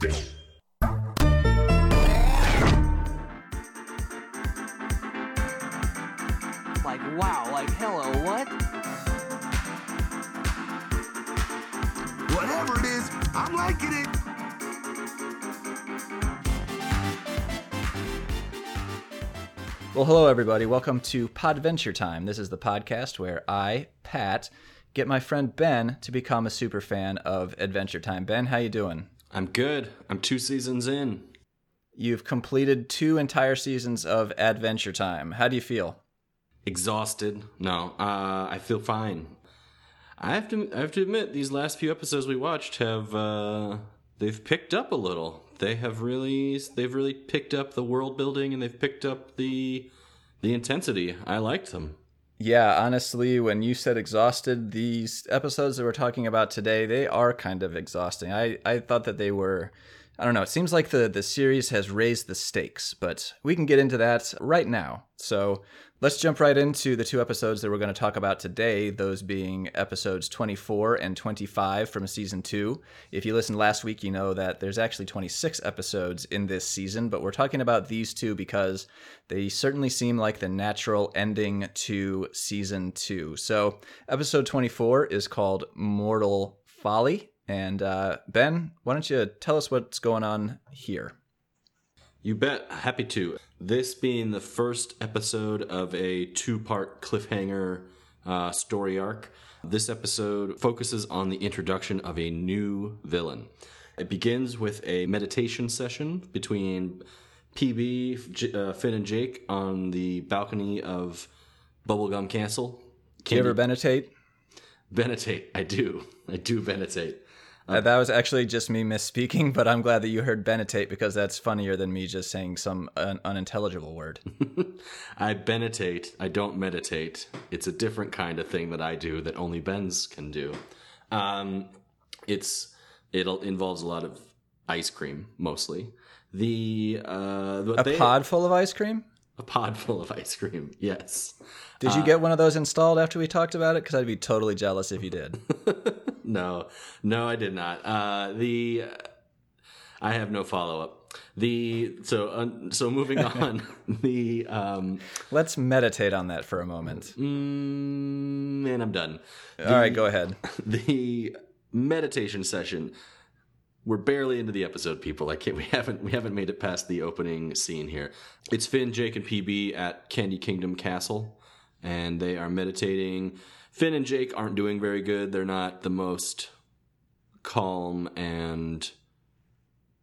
Like, wow, like, hello, what? Whatever it is, I'm liking it. Well, hello everybody. Welcome to Podventure Time. This is the podcast where I, Pat, get my friend Ben to become a super fan of Adventure Time. Ben, how you doing? I'm good. I'm two seasons in. You've completed two entire seasons of Adventure Time. How do you feel? Exhausted. No, uh, I feel fine. I have to. I have to admit, these last few episodes we watched have uh, they've picked up a little. They have really. They've really picked up the world building and they've picked up the the intensity. I liked them. Yeah, honestly, when you said exhausted, these episodes that we're talking about today, they are kind of exhausting. I, I thought that they were I don't know, it seems like the, the series has raised the stakes, but we can get into that right now. So let's jump right into the two episodes that we're going to talk about today, those being episodes 24 and 25 from season two. If you listened last week, you know that there's actually 26 episodes in this season, but we're talking about these two because they certainly seem like the natural ending to season two. So episode 24 is called Mortal Folly. And uh, Ben, why don't you tell us what's going on here? You bet. Happy to. This being the first episode of a two part cliffhanger uh, story arc, this episode focuses on the introduction of a new villain. It begins with a meditation session between PB, J- uh, Finn, and Jake on the balcony of Bubblegum Castle. Do you ever meditate? Meditate. I do. I do meditate. Uh, that was actually just me misspeaking, but I'm glad that you heard benetate because that's funnier than me just saying some un- unintelligible word. I benetate. I don't meditate. It's a different kind of thing that I do that only Ben's can do. Um, it's it involves a lot of ice cream mostly. The uh, a they, pod full of ice cream. A pod full of ice cream. Yes. Did you uh, get one of those installed after we talked about it? Because I'd be totally jealous if you did. No, no, I did not. Uh, the I have no follow up. The so uh, so moving on. the um, let's meditate on that for a moment. Mm, and I'm done. The, All right, go ahead. The meditation session we're barely into the episode, people. I can't. We haven't. We haven't made it past the opening scene here. It's Finn, Jake, and PB at Candy Kingdom Castle, and they are meditating. Finn and Jake aren't doing very good. They're not the most calm and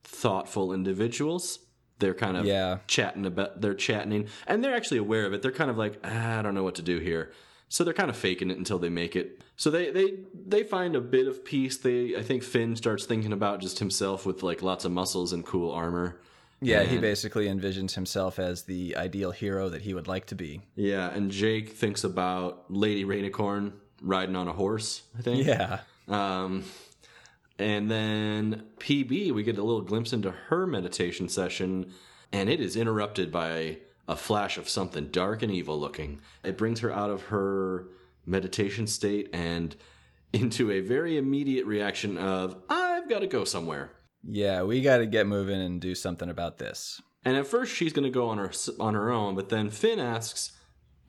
thoughtful individuals. They're kind of yeah. chatting about. They're chatting, and they're actually aware of it. They're kind of like, ah, I don't know what to do here. So they're kind of faking it until they make it. So they they they find a bit of peace. They I think Finn starts thinking about just himself with like lots of muscles and cool armor. Yeah, and, he basically envisions himself as the ideal hero that he would like to be. Yeah, and Jake thinks about Lady Rainicorn riding on a horse, I think. Yeah. Um and then PB, we get a little glimpse into her meditation session, and it is interrupted by a flash of something dark and evil looking. It brings her out of her meditation state and into a very immediate reaction of, I've got to go somewhere. Yeah, we got to get moving and do something about this. And at first she's going to go on her on her own, but then Finn asks,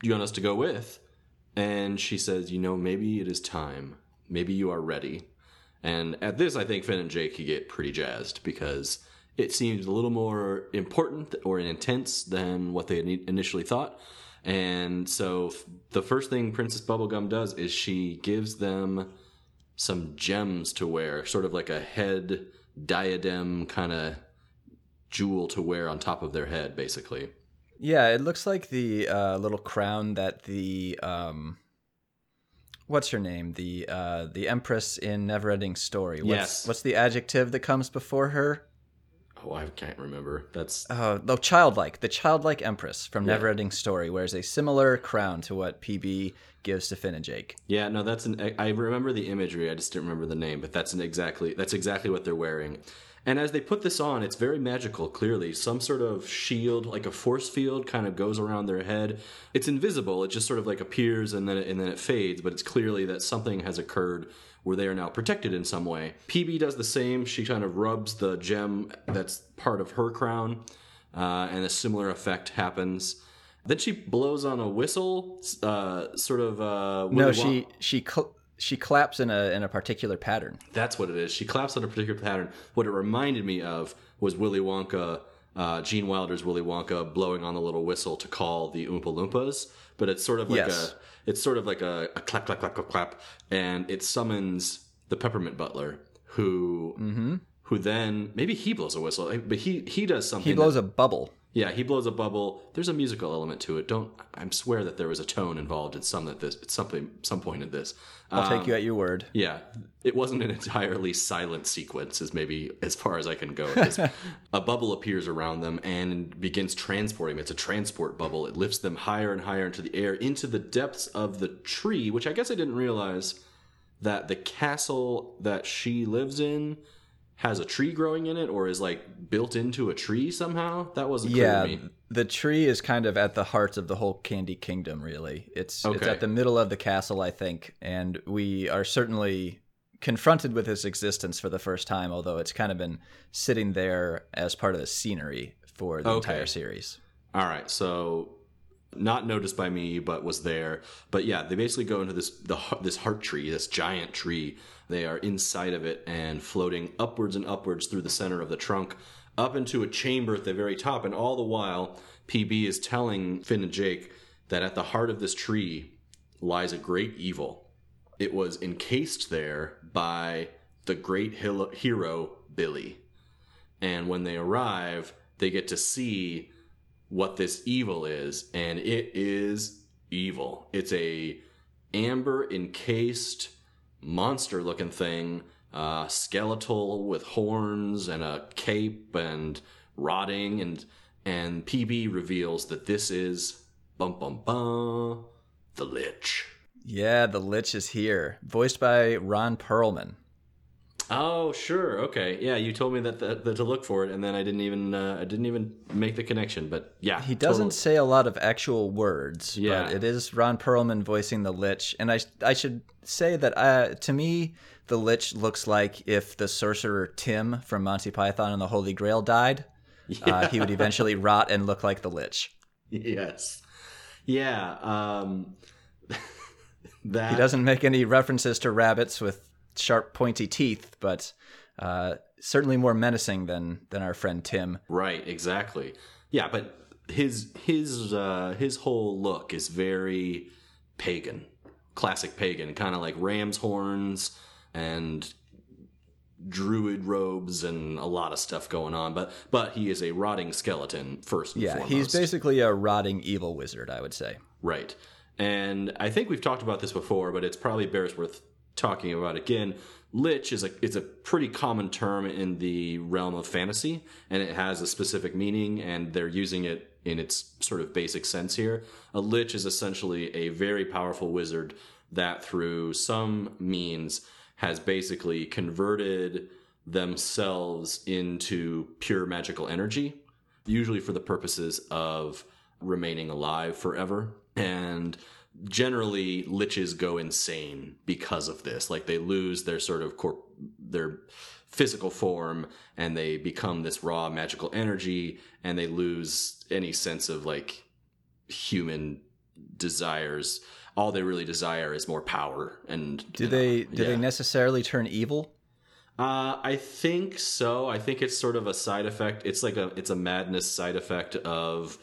"Do you want us to go with?" And she says, "You know, maybe it is time. Maybe you are ready." And at this, I think Finn and Jake get pretty jazzed because it seems a little more important or intense than what they initially thought. And so the first thing Princess Bubblegum does is she gives them some gems to wear, sort of like a head diadem kind of jewel to wear on top of their head, basically. Yeah, it looks like the uh, little crown that the um, what's her name? The uh, the Empress in Neverending Story. What's, yes. What's the adjective that comes before her? Oh, I can't remember. That's oh, the childlike, the childlike empress from yeah. Neverending Story wears a similar crown to what PB gives to Finn and Jake. Yeah, no, that's an. I remember the imagery. I just didn't remember the name, but that's an exactly that's exactly what they're wearing. And as they put this on, it's very magical. Clearly, some sort of shield, like a force field, kind of goes around their head. It's invisible. It just sort of like appears and then it, and then it fades. But it's clearly that something has occurred where they are now protected in some way. PB does the same. She kind of rubs the gem that's part of her crown, uh, and a similar effect happens. Then she blows on a whistle, uh, sort of. Uh, No, she Won- she cl- she claps in a in a particular pattern. That's what it is. She claps on a particular pattern. What it reminded me of was Willy Wonka, uh, Gene Wilder's Willy Wonka blowing on the little whistle to call the Oompa Loompas. But it's sort of like Yes. a, it's sort of like a, a clap, clap, clap, clap, clap, and it summons the Peppermint Butler, who, Mm-hmm. who then maybe he blows a whistle, but he he does something. He blows a bubble. Yeah, he blows a bubble. There's a musical element to it. Don't I swear that there was a tone involved at some that this at something some point in this. I'll Um, take you at your word. yeah, it wasn't an entirely silent sequence, is maybe as far as I can go. a bubble appears around them and begins transporting. It's a transport bubble. It lifts them higher and higher into the air, into the depths of the tree, which I guess I didn't realize that the castle that she lives in has a tree growing in it or is like built into a tree somehow. That wasn't clear Yeah, to me. the tree is kind of at the heart of the whole Candy Kingdom. Really, it's it's at the middle of the castle, I think, and we are certainly confronted with its existence for the first time. Although it's kind of been sitting there as part of the scenery for the Okay. entire series. All right, so not noticed by me, but was there. But yeah, they basically go into this the this heart tree, this giant tree. They are inside of it and floating upwards and upwards through the center of the trunk, up into a chamber at the very top. And all the while, PB is telling Finn and Jake that at the heart of this tree lies a great evil. It was encased there by the great hero Billy. And when they arrive, they get to see what this evil is, and it is evil. It's a amber encased monster looking thing, uh, skeletal with horns and a cape and rotting and and PB reveals that this is bum bum bum the Lich. Yeah, the Lich is here, voiced by Ron Perlman. Oh, sure. Okay. Yeah, you told me that, to look for it, and then I didn't even uh, I didn't even make the connection. But yeah, He doesn't totally. say a lot of actual words, Yeah. but it is Ron Perlman voicing the Lich. And I, I should say that uh, to me, the Lich looks like if the sorcerer Tim from Monty Python and the Holy Grail died, uh, he would eventually rot and look like the Lich. Yes. Yeah. Um, that He doesn't make any references to rabbits with sharp, pointy teeth, but uh, certainly more menacing than than our friend Tim. right exactly. Yeah, but his his uh, his whole look is very pagan, classic pagan, kind of like ram's horns and druid robes and a lot of stuff going on. But but he is a rotting skeleton first. And Yeah, foremost. he's basically a rotting evil wizard, I would say. Right. And I think we've talked about this before, but it's probably bears worth talking about again. Lich is a it's a pretty common term in the realm of fantasy, and it has a specific meaning, and they're using it in its sort of basic sense here. A lich is essentially a very powerful wizard that, through some means, has basically converted themselves into pure magical energy usually for the purposes of remaining alive forever. And generally, liches go insane because of this. Like they lose their sort of corp- their physical form, and they become this raw magical energy, and they lose any sense of like human desires. All they really desire is more power. And Do know, they do yeah. they necessarily turn evil? Uh, I think so. I think it's sort of a side effect. It's like a it's a madness side effect of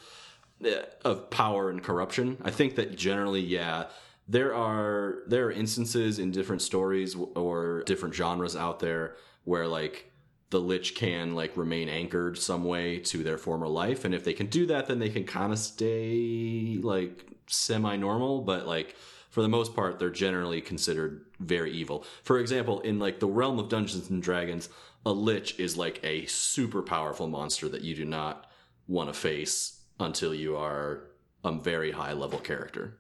of power and corruption. I think that generally, yeah, there are there are instances in different stories or different genres out there where like the lich can like remain anchored some way to their former life, and if they can do that, then they can kind of stay like semi normal. But like for the most part, they're generally considered very evil. For example, in like the realm of Dungeons and Dragons, a lich is like a super powerful monster that you do not want to face until you are a very high level character.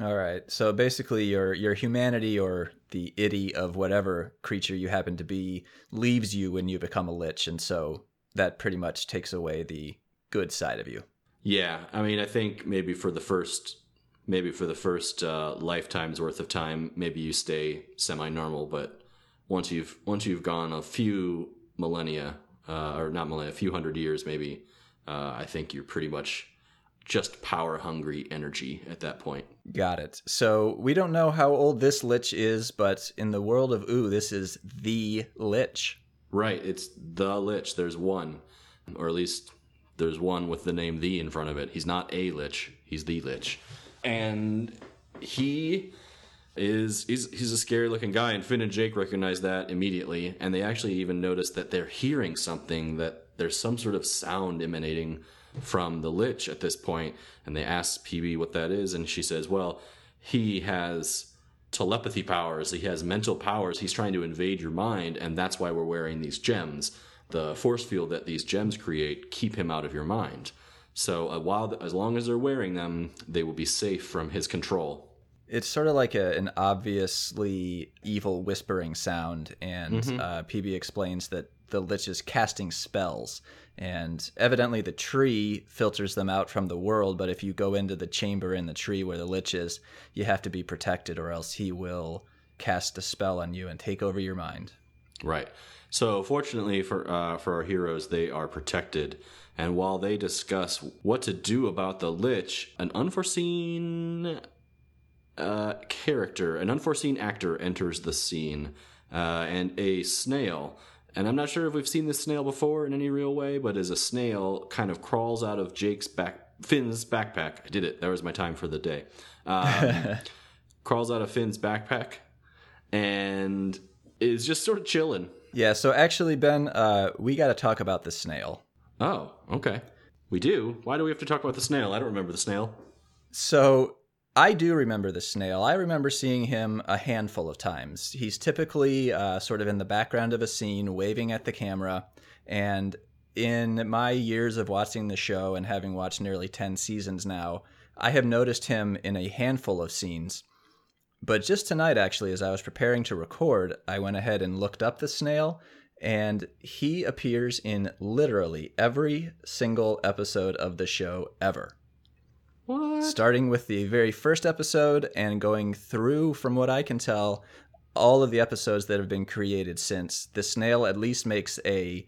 All right. So basically, your your humanity or the itty of whatever creature you happen to be leaves you when you become a lich, and so that pretty much takes away the good side of you. Yeah, I mean, I think maybe for the first maybe for the first uh, lifetime's worth of time, maybe you stay semi-normal, but once you've once you've gone a few millennia, uh, or not millennia, a few hundred years, maybe, uh, I think you're pretty much just power hungry energy at that point. Got it. So we don't know how old this lich is, but in the world of Ooo, this is the lich. Right, it's the lich. There's one, or at least there's one with the name the in front of it. He's not a lich. He's the lich, and he is he's he's a scary looking guy. And Finn and Jake recognize that immediately, and they actually even notice that they're hearing something that there's some sort of sound emanating from the lich at this point, and they ask PB what that is, and she says, "Well, he has." telepathy powers, he has mental powers, he's trying to invade your mind, and that's why we're wearing these gems. The force field that these gems create keep him out of your mind. So uh, while as long as they're wearing them, they will be safe from his control. It's sort of like a, an obviously evil whispering sound, and uh, PB explains that the lich is casting spells, and evidently the tree filters them out from the world. But if you go into the chamber in the tree where the lich is, you have to be protected, or else he will cast a spell on you and take over your mind. Right. So fortunately for uh, for our heroes, they are protected. And while they discuss what to do about the lich, an unforeseen uh, character, an unforeseen actor enters the scene, uh, and a snail. And I'm not sure if we've seen this snail before in any real way, but as a snail kind of crawls out of Jake's back, Finn's backpack. I did it. That was my time for the day. Um, crawls out of Finn's backpack and is just sort of chilling. Yeah. So actually, Ben, uh, we got to talk about the snail. Oh, okay. We do. Why do we have to talk about the snail? I don't remember the snail. So I do remember the snail. I remember seeing him a handful of times. He's typically uh, sort of in the background of a scene, waving at the camera. And in my years of watching the show and having watched nearly 10 seasons now, I have noticed him in a handful of scenes. But just tonight, actually, as I was preparing to record, I went ahead and looked up the snail, and he appears in literally every single episode of the show ever What? starting with the very first episode and going through, from what I can tell, all of the episodes that have been created since. The snail at least makes a,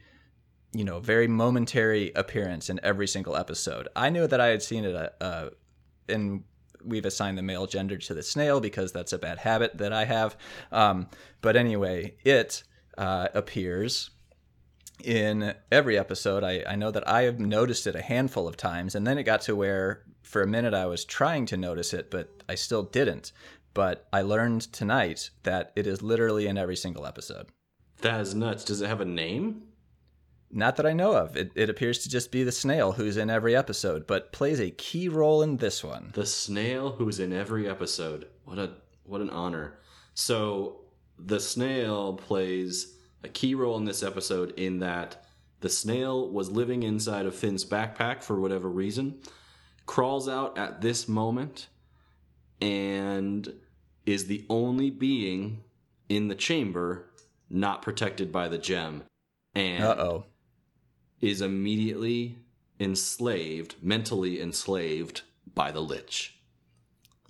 you know, very momentary appearance in every single episode. I knew that I had seen it, uh, uh, and we've assigned the male gender to the snail because that's a bad habit that I have. Um, but anyway, it uh, appears in every episode. I, I know that I have noticed it a handful of times, and then it got to where for a minute I was trying to notice it, but I still didn't. But I learned tonight that it is literally in every single episode. That is nuts. Does it have a name? Not that I know of. It, it appears to just be the snail who's in every episode, but plays a key role in this one. The snail who's in every episode. What a what an honor. So the snail plays a key role in this episode in that the snail was living inside of Finn's backpack for whatever reason, crawls out at this moment, and is the only being in the chamber not protected by the gem. And Uh oh. is immediately enslaved, mentally enslaved by the lich.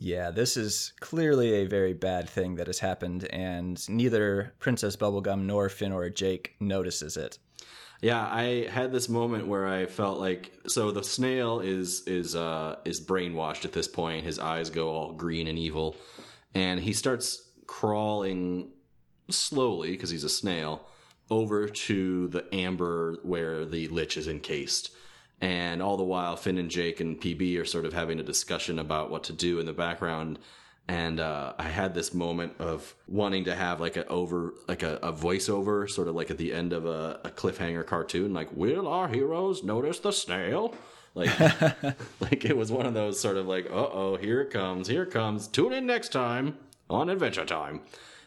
Yeah, this is clearly a very bad thing that has happened, and neither Princess Bubblegum nor Finn or Jake notices it. Yeah, I had this moment where I felt like so the snail is is uh is brainwashed at this point. His eyes go all green and evil, and he starts crawling slowly because he's a snail over to the amber where the lich is encased. And all the while, Finn and Jake and PB are sort of having a discussion about what to do in the background. And uh, I had this moment of wanting to have like a over, like a, a voiceover, sort of like at the end of a, a cliffhanger cartoon, like "Will our heroes notice the snail?" Like, like it was one of those sort of like, "Uh oh, here it comes, here it comes." Tune in next time on Adventure Time.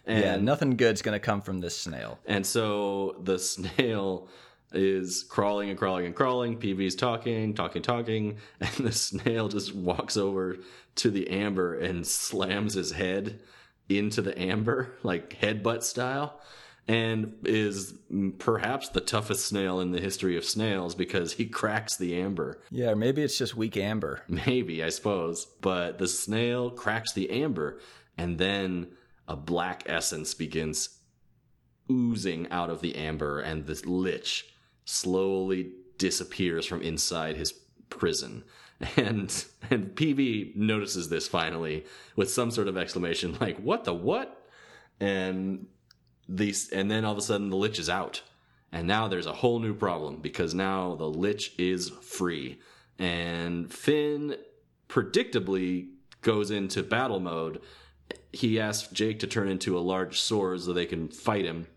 And Yeah, nothing good's gonna come from this snail. and so the snail is crawling and crawling and crawling. PB's talking, talking, talking, and the snail just walks over to the amber and slams his head into the amber, like headbutt style. and is perhaps the toughest snail in the history of snails because he cracks the amber. Yeah, maybe it's just weak amber. Maybe, I suppose. But the snail cracks the amber, and then a black essence begins oozing out of the amber, and this lich slowly disappears from inside his prison. And and PB notices this finally with some sort of exclamation like, "What the what?" And these and then all of a sudden the lich is out. And now there's a whole new problem because now the lich is free. And Finn predictably goes into battle mode. He asks Jake to turn into a large sword so they can fight him.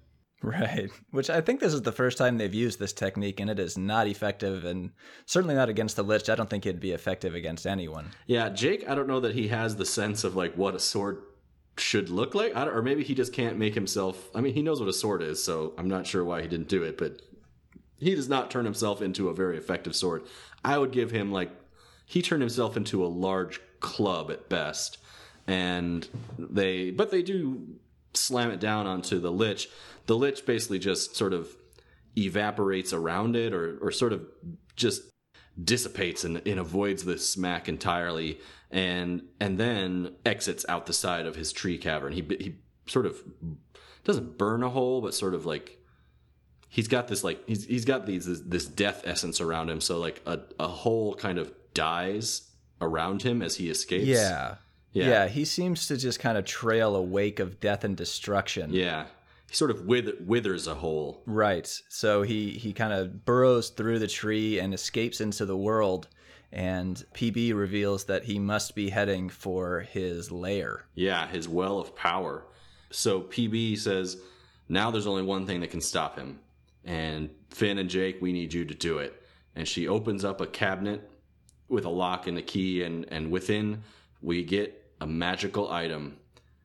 Right. Which I think this is the first time they've used this technique, and it is not effective, and certainly not against the Lich. I don't think it'd be effective against anyone. Yeah, Jake, I don't know that he has the sense of like what a sword should look like. Or maybe he just can't make himself. I mean, he knows what a sword is, so I'm not sure why he didn't do it, but he does not turn himself into a very effective sword. I would give him like he turned himself into a large club at best, and they but they do slam it down onto the lich. The lich basically just sort of evaporates around it, or or sort of just dissipates and, and avoids the smack entirely and and then exits out the side of his tree cavern he he sort of doesn't burn a hole but sort of like he's got this like he's he's got these this, this death essence around him so like a a hole kind of dies around him as he escapes Yeah. Yeah. Yeah, he seems to just kind of trail a wake of death and destruction. yeah he sort of wither, withers a hole Right. So he he kind of burrows through the tree and escapes into the world and PB reveals that he must be heading for his lair. Yeah, his well of power. So PB says, now there's only one thing that can stop him. And Finn and Jake, we need you to do it. And she opens up a cabinet with a lock and a key, and, and within we get a magical item.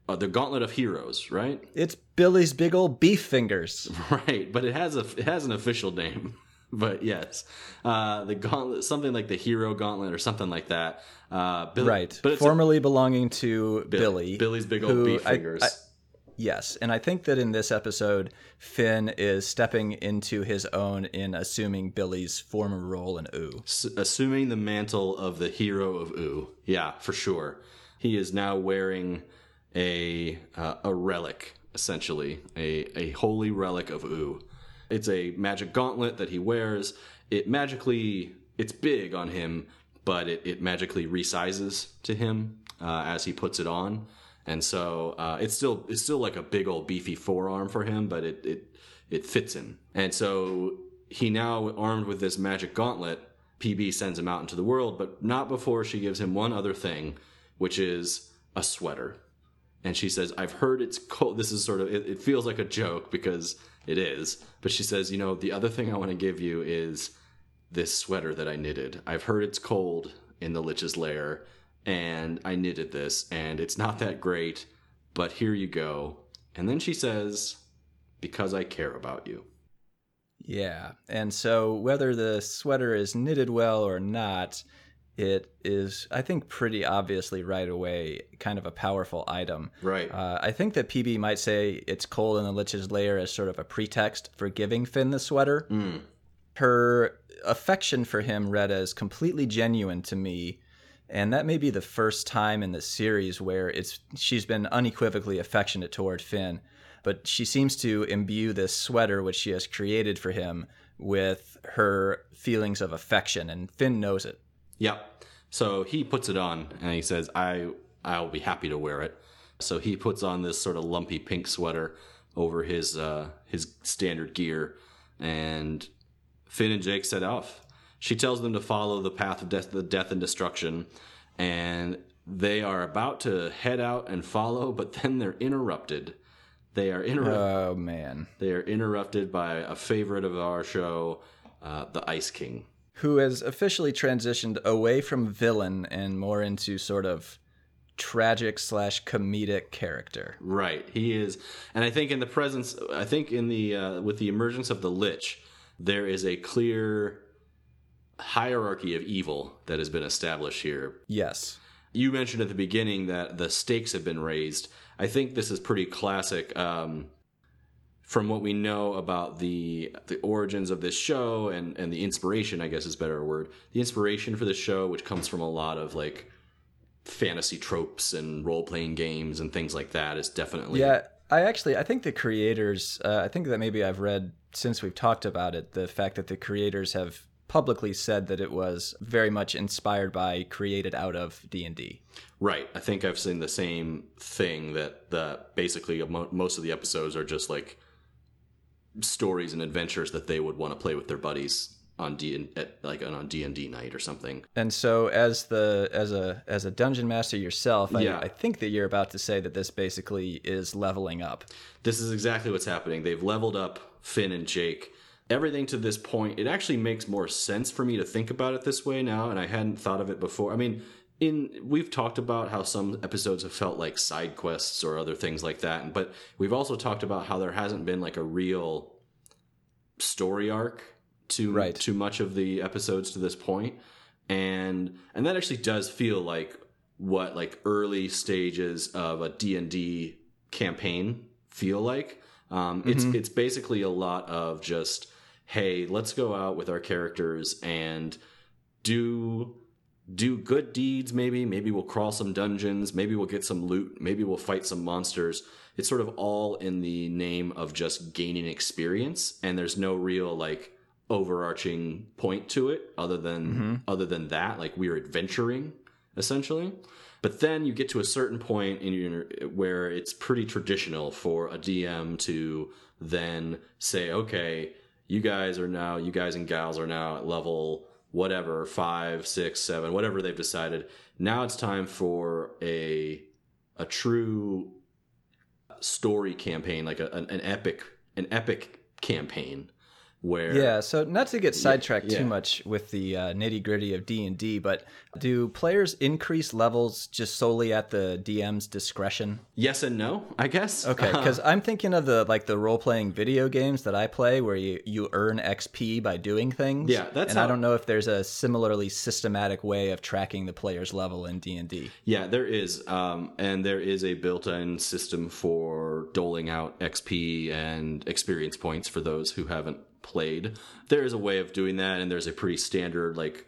Uh, the Gauntlet of Heroes, right? It's Billy's big old beef fingers. Right, but it has a it has an official name. But yes, uh, the gauntlet, something like the Hero Gauntlet or something like that. Uh, Bill- Right. but it's a- Formerly belonging to Billy. Billy's big old beef I- fingers. I- yes. And I think that in this episode, Finn is stepping into his own in assuming Billy's former role in Ooo. S- assuming the mantle of the hero of Ooo. Yeah, for sure. He is now wearing a uh, a relic, essentially a a holy relic of Ooo. It's a magic gauntlet that he wears. It magically it's big on him, but it, it magically resizes to him uh, as he puts it on, and so uh, it's still it's still like a big old beefy forearm for him, but it it it fits him, and so he now armed with this magic gauntlet. PB sends him out into the world, but not before she gives him one other thing, which is a sweater. And she says, I've heard it's cold. This is sort of, it, it feels like a joke because it is. But she says, you know, the other thing I want to give you is this sweater that I knitted. I've heard it's cold in the Lich's lair, and I knitted this, and it's not that great, but here you go. And then she says, because I care about you. Yeah. And so whether the sweater is knitted well or not, it is, I think, pretty obviously right away kind of a powerful item. Right. Uh, I think that PB might say it's cold in the Lich's lair as sort of a pretext for giving Finn the sweater. Mm. Her affection for him read as completely genuine to me. And that may be the first time in the series where it's she's been unequivocally affectionate toward Finn, but she seems to imbue this sweater which she has created for him with her feelings of affection, and Finn knows it. Yep. So he puts it on and he says, I I'll be happy to wear it. So he puts on this sort of lumpy pink sweater over his uh, his standard gear, and Finn and Jake set off. She tells them to follow the path of death, the death and destruction, and they are about to head out and follow, but then they're interrupted. They are interrupted. Oh man. they are interrupted by a favorite of our show, uh, the Ice King. Who has officially transitioned away from villain and more into sort of tragic slash comedic character. Right, he is, and I think in the presence, I think in the uh, with the emergence of the Lich, there is a clear hierarchy of evil that has been established here. Yes. You mentioned at the beginning that the stakes have been raised. I think this is pretty classic. Um, from what we know about the the origins of this show and and the inspiration, I guess is a better word, the inspiration for the show, which comes from a lot of like fantasy tropes and role playing games and things like that, is definitely Yeah, I actually I think the creators. Uh, I think that maybe I've read since we've talked about it the fact that the creators have publicly said that it was very much inspired by, created out of D and D. Right. I think I've seen the same thing that the basically most of the episodes are just like stories and adventures that they would want to play with their buddies on D at like on D and D night or something. And so, as the as a as a dungeon master yourself, I, Yeah. I think that you're about to say that this basically is leveling up. This is exactly what's happening. They've leveled up Finn and Jake. Everything to this point, it actually makes more sense for me to think about it this way now, and I hadn't thought of it before. I mean, in we've talked about how some episodes have felt like side quests or other things like that, but we've also talked about how there hasn't been like a real story arc to Right. to much of the episodes to this point. And and that actually does feel like what like early stages of a D&D campaign feel like. Um, it's it's basically a lot of just hey let's go out with our characters and do do good deeds maybe. Maybe we'll crawl some dungeons. Maybe we'll get some loot. Maybe we'll fight some monsters. It's sort of all in the name of just gaining experience and there's no real like overarching point to it other than mm-hmm. other than that. Like we're adventuring essentially. But then you get to a certain point in your where it's pretty traditional for a DM to then say okay you guys are now you guys and gals are now at level whatever five six seven whatever they've decided. Now it's time for a a true story campaign like a, an, an epic an epic campaign where Yeah, so not to get sidetracked yeah. too much with the uh, nitty gritty of D and D, but do players increase levels just solely at the DM's discretion? yes and no i guess Okay, because I'm thinking of the like the role playing video games that I play, where you you earn XP by doing things. Yeah, that's and I don't know if there's a similarly systematic way of tracking the player's level in D and D. Yeah, there is, um, and there is a built-in system for doling out XP and experience points for those who haven't played. There is a way of doing that, and there's a pretty standard like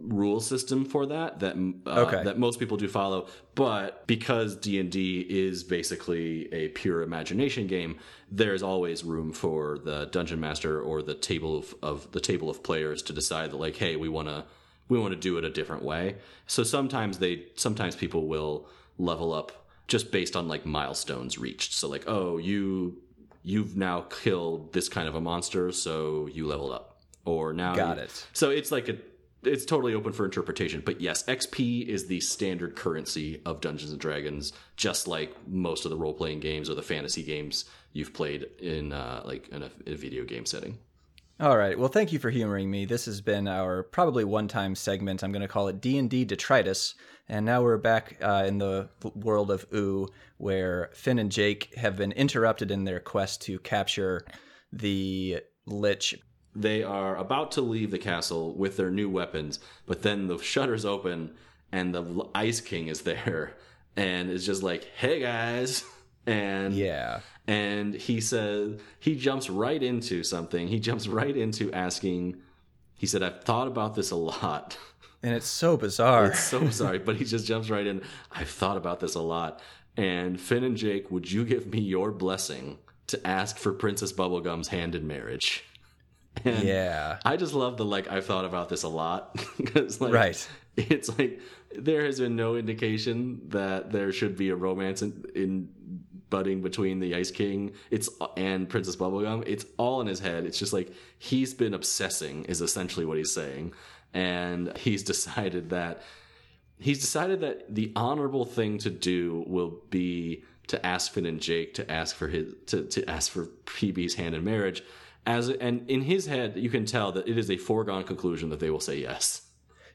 rule system for that that uh, Okay. that most people do follow. But because D and D is basically a pure imagination game, there's always room for the dungeon master or the table of, of the table of players to decide that like, hey, we want to we want to do it a different way. So sometimes they sometimes people will level up just based on like milestones reached. So like, oh, you you've now killed this kind of a monster, so you leveled up. Or now Got you- it. So it's like a it's totally open for interpretation. But yes, XP is the standard currency of Dungeons and Dragons, just like most of the role playing games or the fantasy games you've played in uh, like in a, in a video game setting. All right. Well, thank you for humoring me. This has been our probably one-time segment. I'm going to call it D&D Detritus. And now we're back uh, in the world of Ooo, where Finn and Jake have been interrupted in their quest to capture the Lich. they are about to leave the castle with their new weapons, but then the shutters open and the Ice King is there and is just like, "Hey guys." And Yeah. and he says he jumps right into something. He jumps right into asking he said, "I've thought about this a lot." And it's so bizarre. It's so sorry, but he just jumps right in. I've thought about this a lot. And Finn and Jake, would you give me your blessing to ask for Princess Bubblegum's hand in marriage? And yeah. I just love the like I've thought about this a lot because like Right. it's like there has been no indication that there should be a romance in, in budding between the Ice King it's and Princess Bubblegum. It's all in his head. It's just like he's been obsessing is essentially what he's saying, and he's decided that he's decided that the honorable thing to do will be to ask Finn and Jake to ask for his to, to ask for PB's hand in marriage. As and in his head, you can tell that it is a foregone conclusion that they will say yes.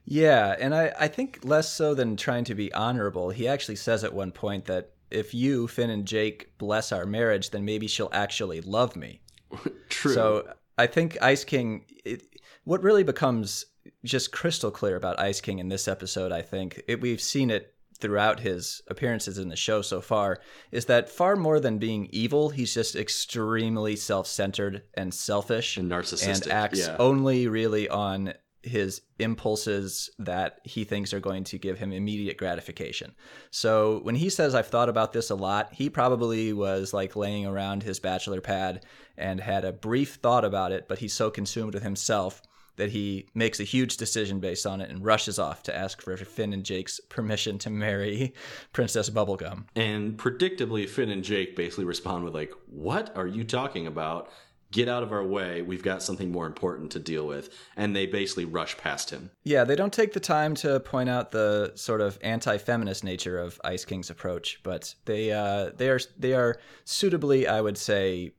Yeah, and I, I think less so than trying to be honorable. He actually says at one point that if you, Finn, and Jake bless our marriage, then maybe she'll actually love me. True. So I think Ice King, it, what really becomes just crystal clear about Ice King in this episode, I think, it, we've seen it throughout his appearances in the show so far is that far more than being evil, he's just extremely self-centered and selfish And narcissistic, and acts yeah. only really on his impulses that he thinks are going to give him immediate gratification. So when he says I've thought about this a lot, he probably was like laying around his bachelor pad and had a brief thought about it, but he's so consumed with himself that he makes a huge decision based on it and rushes off to ask for Finn and Jake's permission to marry Princess Bubblegum. And predictably, Finn and Jake basically respond with like, "What are you talking about? Get out of our way. We've got something more important to deal with." And they basically rush past him. Yeah, they don't take the time to point out the sort of anti-feminist nature of Ice King's approach, but they uh, they are they are suitably, I would say,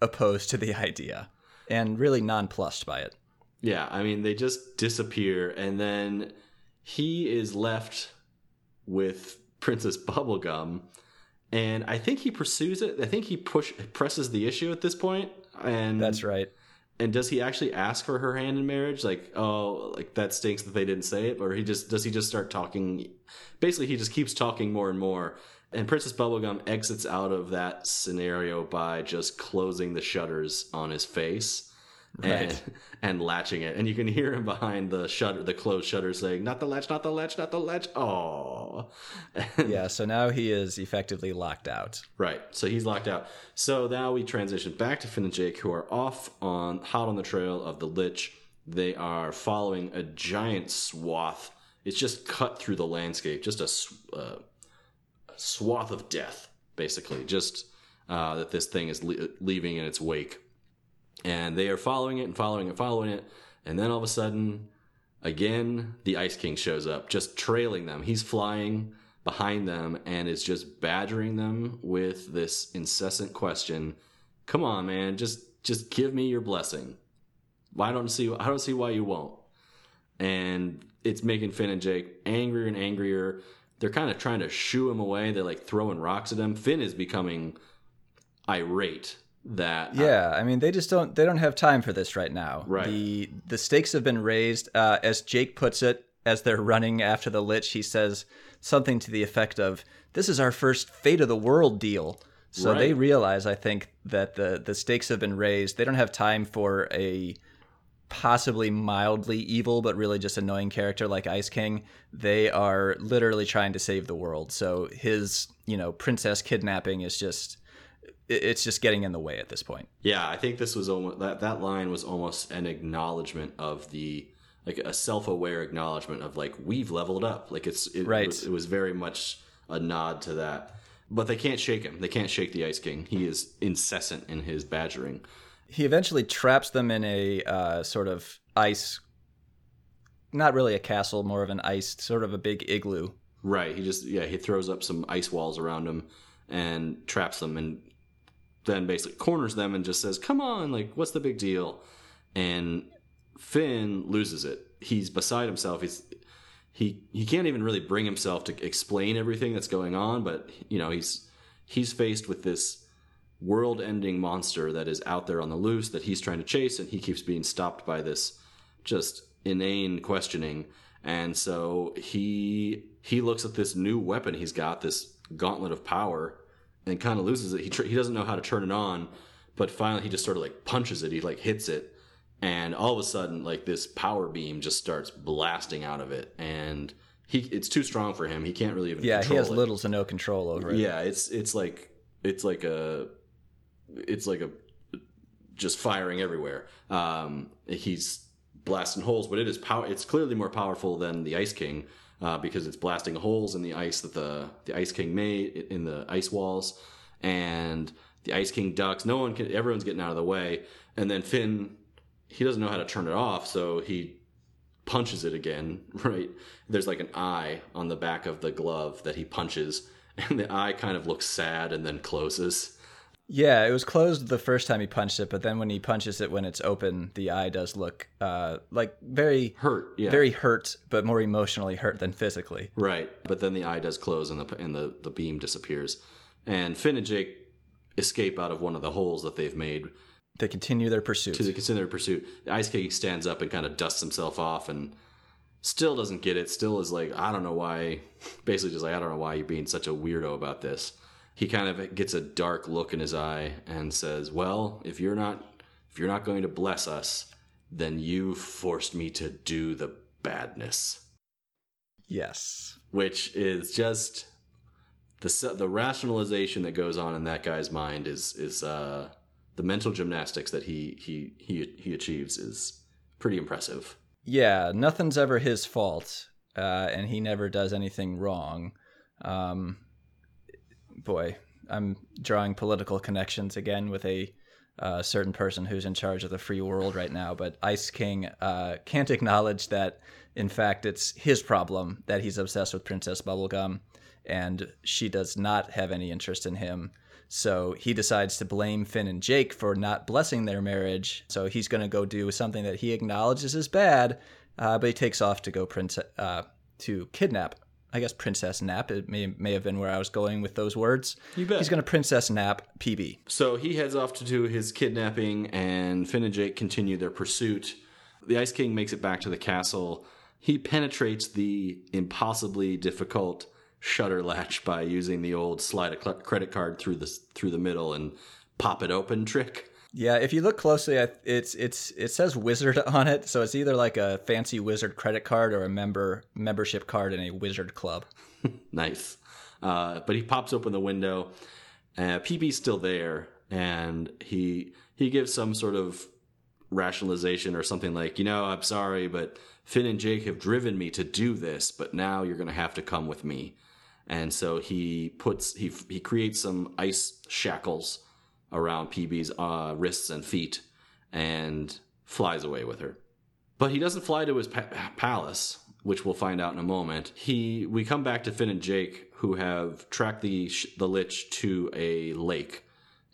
opposed to the idea and really nonplussed by it. Yeah, I mean, they just disappear, and then he is left with Princess Bubblegum, and I think he pursues it. I think he push presses the issue at this point, and That's right. And does he actually ask for her hand in marriage? Like, oh, like that stinks that they didn't say it, or he just does he just start talking? Basically, he just keeps talking more and more. And Princess Bubblegum exits out of that scenario by just closing the shutters on his face Right. and latching it. And you can hear him behind the shutter, the closed shutter, saying, "Not the latch, not the latch, not the latch." Oh, Yeah, so now he is effectively locked out. Right. So he's locked out. So now we transition back to Finn and Jake, who are off on hot on the trail of the Lich. They are following a giant swath. It's just cut through the landscape, just a, uh, a swath of death, basically. Just uh, that this thing is le- leaving in its wake, and they are following it and following it, and following it, and then all of a sudden, again, the Ice King shows up, just trailing them. He's flying behind them and is just badgering them with this incessant question. Come on, man, just just give me your blessing. I don't see I don't see why you won't. And it's making Finn and Jake angrier and angrier. They're kind of trying to shoo him away. They're like throwing rocks at him. Finn is becoming irate that Yeah, I mean they just don't they don't have time for this right now. Right. The the stakes have been raised. Uh, as Jake puts it, as they're running after the Lich, he says something to the effect of, "This is our first fate of the world deal." So they realize, I think, that the the stakes have been raised. They don't have time for a possibly mildly evil but really just annoying character like Ice King. They are literally trying to save the world. So his, you know, princess kidnapping is just it's just getting in the way at this point. Yeah, I think this was almost that that line was almost an acknowledgement of the like a self-aware acknowledgement of like we've leveled up. Like it's it, Right. it, was, it was very much a nod to that. But they can't shake him. They can't shake the Ice King. He is incessant in his badgering. he eventually traps them in a uh, sort of ice not really a castle more of an ice sort of a big igloo Right. He just yeah, he throws up some ice walls around him and traps them and then basically corners them and just says, "Come on, like what's the big deal?" And Finn loses it. He's beside himself. He's he he can't even really bring himself to explain everything that's going on, but you know, he's he's faced with this world-ending monster that is out there on the loose that he's trying to chase and he keeps being stopped by this just inane questioning and so he he looks at this new weapon he's got this gauntlet of power and kind of loses it he tr- he doesn't know how to turn it on but finally he just sort of like punches it he like hits it and all of a sudden like this power beam just starts blasting out of it and he it's too strong for him he can't really even yeah he has it. little to no control over it Yeah, it's it's like it's like a it's like a just firing everywhere. Um, he's blasting holes, but it is power. It's clearly more powerful than the Ice King uh, because it's blasting holes in the ice that the the Ice King made in the ice walls, and the Ice King ducks. No one can. Everyone's getting out of the way, and then Finn he doesn't know how to turn it off, so he punches it again, right? There's like an eye on the back of the glove that he punches, and the eye kind of looks sad and then closes. Yeah it was closed the first time he punched it but then when he punches it when it's open the eye does look uh, like very Hurt, yeah. very hurt but more emotionally hurt than physically right. But then the eye does close and the and the, the beam disappears. And Finn and Jake escape out of one of the holes that they've made they continue their pursuit to continue their pursuit. The Ice King stands up and kind of dusts himself off and still doesn't get it. Still is like, I don't know why. Basically, just like, I don't know why you're being such a weirdo about this. He kind of gets a dark look in his eye and says, "Well, if you're not, if you're not going to bless us, then you forced me to do the badness." Yes. Which is just the the rationalization that goes on in that guy's mind is is uh, the mental gymnastics that he he he he achieves is pretty impressive. Yeah, nothing's ever his fault, uh, and he never does anything wrong. Um, boy, I'm drawing political connections again with a uh, certain person who's in charge of the free world right now, but Ice King uh, can't acknowledge that, in fact, it's his problem that he's obsessed with Princess Bubblegum, and she does not have any interest in him. So he decides to blame Finn and Jake for not blessing their marriage. So he's going to go do something that he acknowledges is bad, uh, but he takes off to go prince uh, to kidnap. I guess Princess Nap. It may may have been where I was going with those words. You bet. He's going to Princess Nap PB. So he heads off to do his kidnapping, and Finn and Jake continue their pursuit. The Ice King makes it back to the castle. He penetrates the impossibly difficult shutter latch by using the old slide a credit card through the through the middle and pop it open trick. Yeah, if you look closely, it's it's it says wizard on it, so it's either like a fancy wizard credit card or a member membership card in a wizard club. nice, uh, but he pops open the window. Uh, PB's still there, and he he gives some sort of rationalization or something like, you know, I'm sorry, but Finn and Jake have driven me to do this, but now you're going to have to come with me and so he puts he he creates some ice shackles around PB's uh, wrists and feet and flies away with her. But he doesn't fly to his pa- palace, which we'll find out in a moment. He we come back to Finn and Jake, who have tracked the the lich to a lake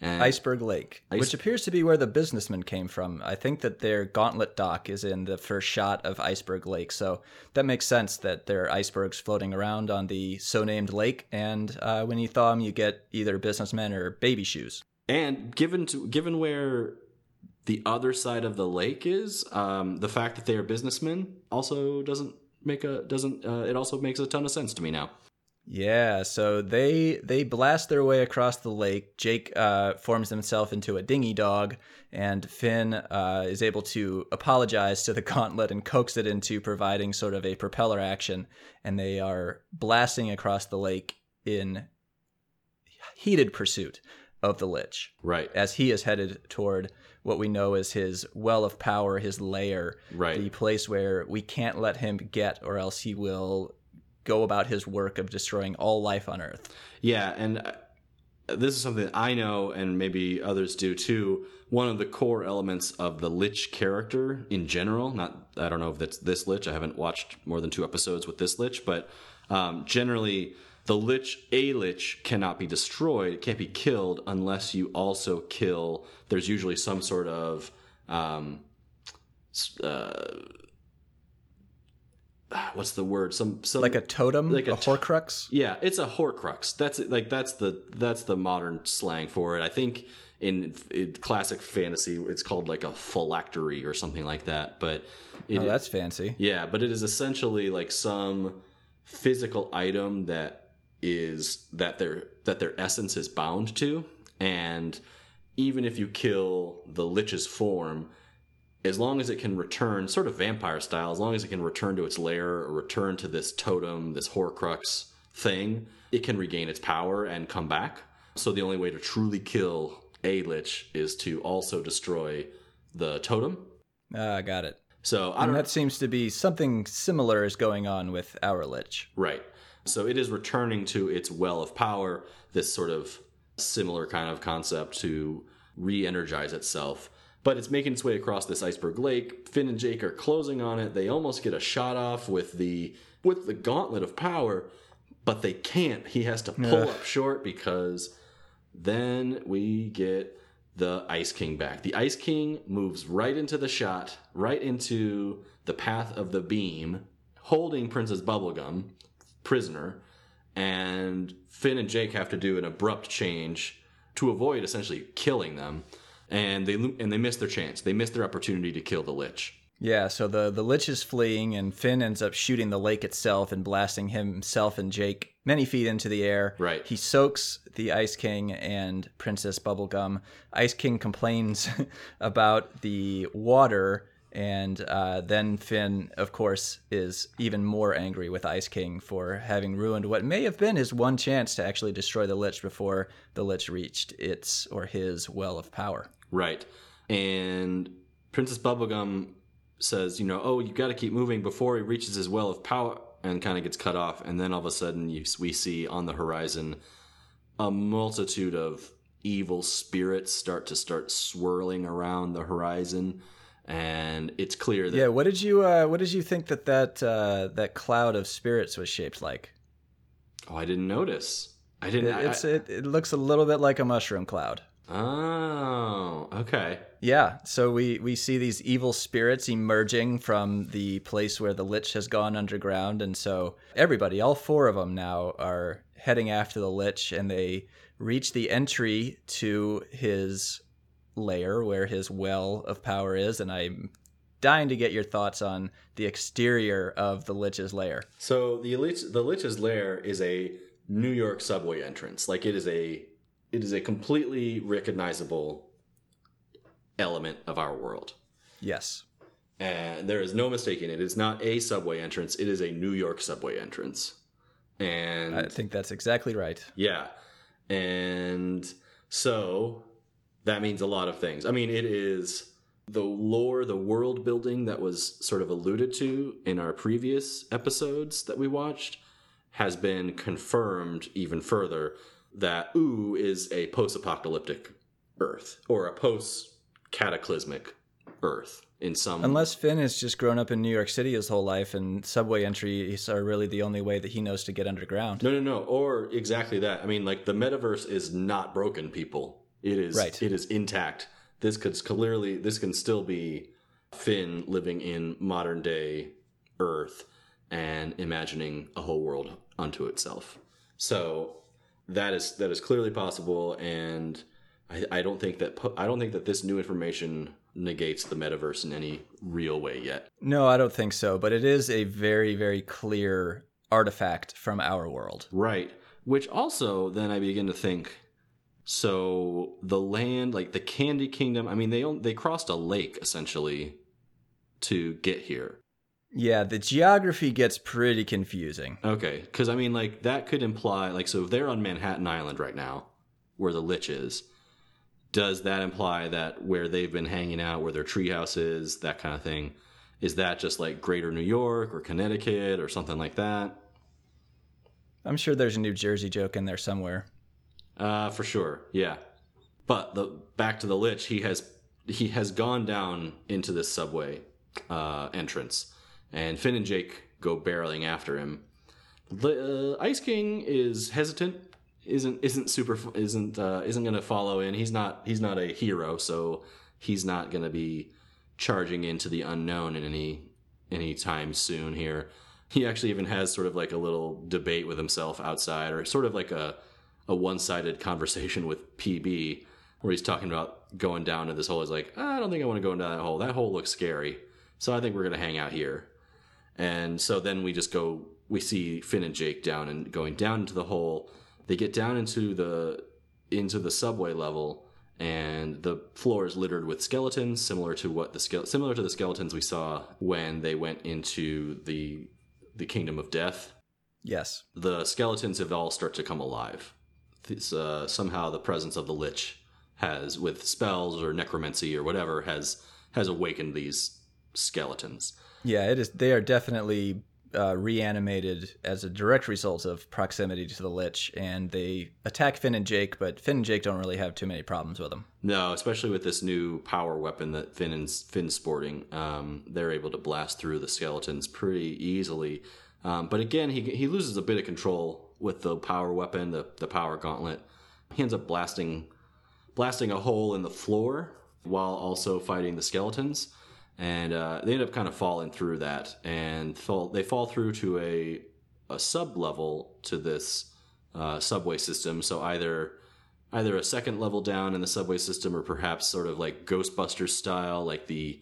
and Iceberg Lake, Ice- which appears to be where the businessman came from. I think that their gauntlet dock is in the first shot of Iceberg Lake, so that makes sense that there are icebergs floating around on the so named lake. And uh, when you thaw them, you get either businessmen or baby shoes. And given to given where the other side of the lake is, um, the fact that they are businessmen also doesn't make a doesn't uh, it also makes a ton of sense to me now. Yeah, so they they blast their way across the lake. Jake uh, forms himself into a dinghy dog, and Finn uh, is able to apologize to the gauntlet and coax it into providing sort of a propeller action. And they are blasting across the lake in heated pursuit of the Lich. Right. As he is headed toward what we know as his well of power, his lair. Right. The place where we can't let him get, or else he will go about his work of destroying all life on Earth. Yeah, and uh, this is something I know, and maybe others do too. One of the core elements of the Lich character in general, not I don't know if that's this Lich. I haven't watched more than two episodes with this Lich, but um, generally the Lich, a Lich, cannot be destroyed. It can't be killed unless you also kill. There's usually some sort of um, uh, what's the word? Some, some like a totem, like a, a Horcrux. Yeah, it's a Horcrux. That's like that's the that's the modern slang for it. I think in, in classic fantasy, it's called like a phylactery or something like that. But it, oh, that's fancy. Yeah, but it is essentially like some physical item that is that their that their essence is bound to, and even if you kill the lich's form as long as it can return, sort of vampire style, as long as it can return to its lair or return to this totem, this Horcrux thing, it can regain its power and come back. So the only way to truly kill a Lich is to also destroy the totem. Ah, uh, got it. So and that seems to be something similar is going on with our Lich. Right. So it is returning to its well of power, this sort of similar kind of concept to re energize itself but it's making its way across this iceberg lake. Finn and Jake are closing on it. They almost get a shot off with the with the gauntlet of power, but they can't. He has to pull Ugh. up short because then we get the Ice King back. The Ice King moves right into the shot, right into the path of the beam, holding Princess Bubblegum prisoner, and Finn and Jake have to do an abrupt change to avoid essentially killing them and they and they miss their chance. They miss their opportunity to kill the lich. Yeah, so the the lich is fleeing, and Finn ends up shooting the lake itself and blasting himself and Jake many feet into the air. Right. He soaks the Ice King and Princess Bubblegum. Ice King complains about the water, and uh, then Finn, of course, is even more angry with Ice King for having ruined what may have been his one chance to actually destroy the lich before the lich reached its or his well of power. Right. And Princess Bubblegum says, you know, oh, you got to keep moving before he reaches his well of power and kind of gets cut off. And then all of a sudden, you, we see on the horizon a multitude of evil spirits start to start swirling around the horizon. And it's clear that Yeah, what did you uh, what did you think that that uh, that cloud of spirits was shaped like? oh, I didn't notice. I didn't. It, it's I- it, it looks a little bit like a mushroom cloud. oh, okay. Yeah, so we we see these evil spirits emerging from the place where the lich has gone underground, and so everybody, all four of them now, are heading after the lich, and they reach the entry to his lair where his well of power is, and I'm dying to get your thoughts on the exterior of the lich's lair. So the lich, the Lich's Lair is a New York subway entrance. Like it is a it is a completely recognizable element of our world. Yes. And there is no mistaking it. It's not a subway entrance, it is a New York subway entrance. And I think that's exactly right. yeah. And so that means a lot of things. I mean, it is the lore, the world building that was sort of alluded to in our previous episodes that we watched has been confirmed even further that Ooo is a post apocalyptic Earth or a post cataclysmic Earth in some Unless Finn has just grown up in New York City his whole life, and subway entries are really the only way that he knows to get underground. No, no, no. Or exactly that. I mean, like the metaverse is not broken, people. It is Right. it is intact. This could clearly this can still be Finn living in modern day Earth and imagining a whole world unto itself. So that is that is clearly possible, and I, I don't think that I don't think that this new information negates the metaverse in any real way yet. No, I don't think so, but it is a very, very clear artifact from our world. Right. Which also then I begin to think so the land like the Candy Kingdom, I mean they they crossed a lake essentially to get here. Yeah, the geography gets pretty confusing. Okay, cuz I mean like that could imply like so if they're on Manhattan Island right now where the lich is, does that imply that where they've been hanging out, where their treehouse is, that kind of thing, is that just like greater New York or Connecticut or something like that? I'm sure there's a New Jersey joke in there somewhere. Uh, for sure, yeah. But the back to the lich, he has he has gone down into this subway uh, entrance, and Finn and Jake go barreling after him. The uh, Ice King is hesitant, isn't isn't super isn't uh, isn't going to follow in. He's not he's not a hero, so he's not going to be charging into the unknown in any any time soon here. He actually even has sort of like a little debate with himself outside, or sort of like a a one sided conversation with PB where he's talking about going down to this hole. He's like, I don't think I want to go into that hole. That hole looks scary. So I think we're going to hang out here. And so then we just go, we see Finn and Jake down and going down into the hole. They get down into the into the subway level and the floor is littered with skeletons similar to what the ske- similar to the skeletons we saw when they went into the the kingdom of death Yes. the skeletons have all start to come alive. This, uh, somehow the presence of the lich has, with spells or necromancy or whatever, has has awakened these skeletons. Yeah, it is. They are definitely uh, reanimated as a direct result of proximity to the Lich, and they attack Finn and Jake, but Finn and Jake don't really have too many problems with them. No, especially with this new power weapon that Finn and Finn's sporting, um, they're able to blast through the skeletons pretty easily. Um, but again, he he loses a bit of control with the power weapon, the the power gauntlet. He ends up blasting blasting a hole in the floor while also fighting the skeletons, and uh, they end up kind of falling through that, and fall, they fall through to a a sub level to this uh, subway system. So either either a second level down in the subway system, or perhaps sort of like Ghostbusters style, like the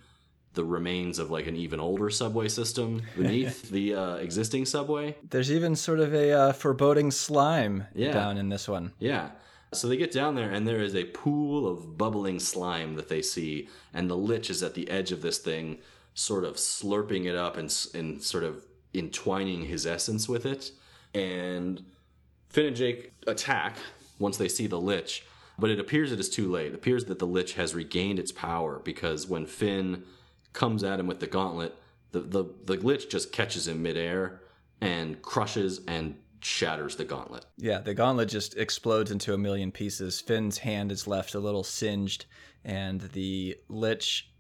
the remains of like an even older subway system beneath the uh, existing subway. There's even sort of a uh, foreboding slime Yeah. down in this one. Yeah. So they get down there, and there is a pool of bubbling slime that they see, and the lich is at the edge of this thing, sort of slurping it up and, and sort of entwining his essence with it. And Finn and Jake attack once they see the lich, but it appears it is too late. It appears that the lich has regained its power because when Finn comes at him with the gauntlet, the, the, the lich just catches him midair and crushes and shatters the gauntlet. Yeah, the gauntlet just explodes into a million pieces. Finn's hand is left a little singed, and the lich.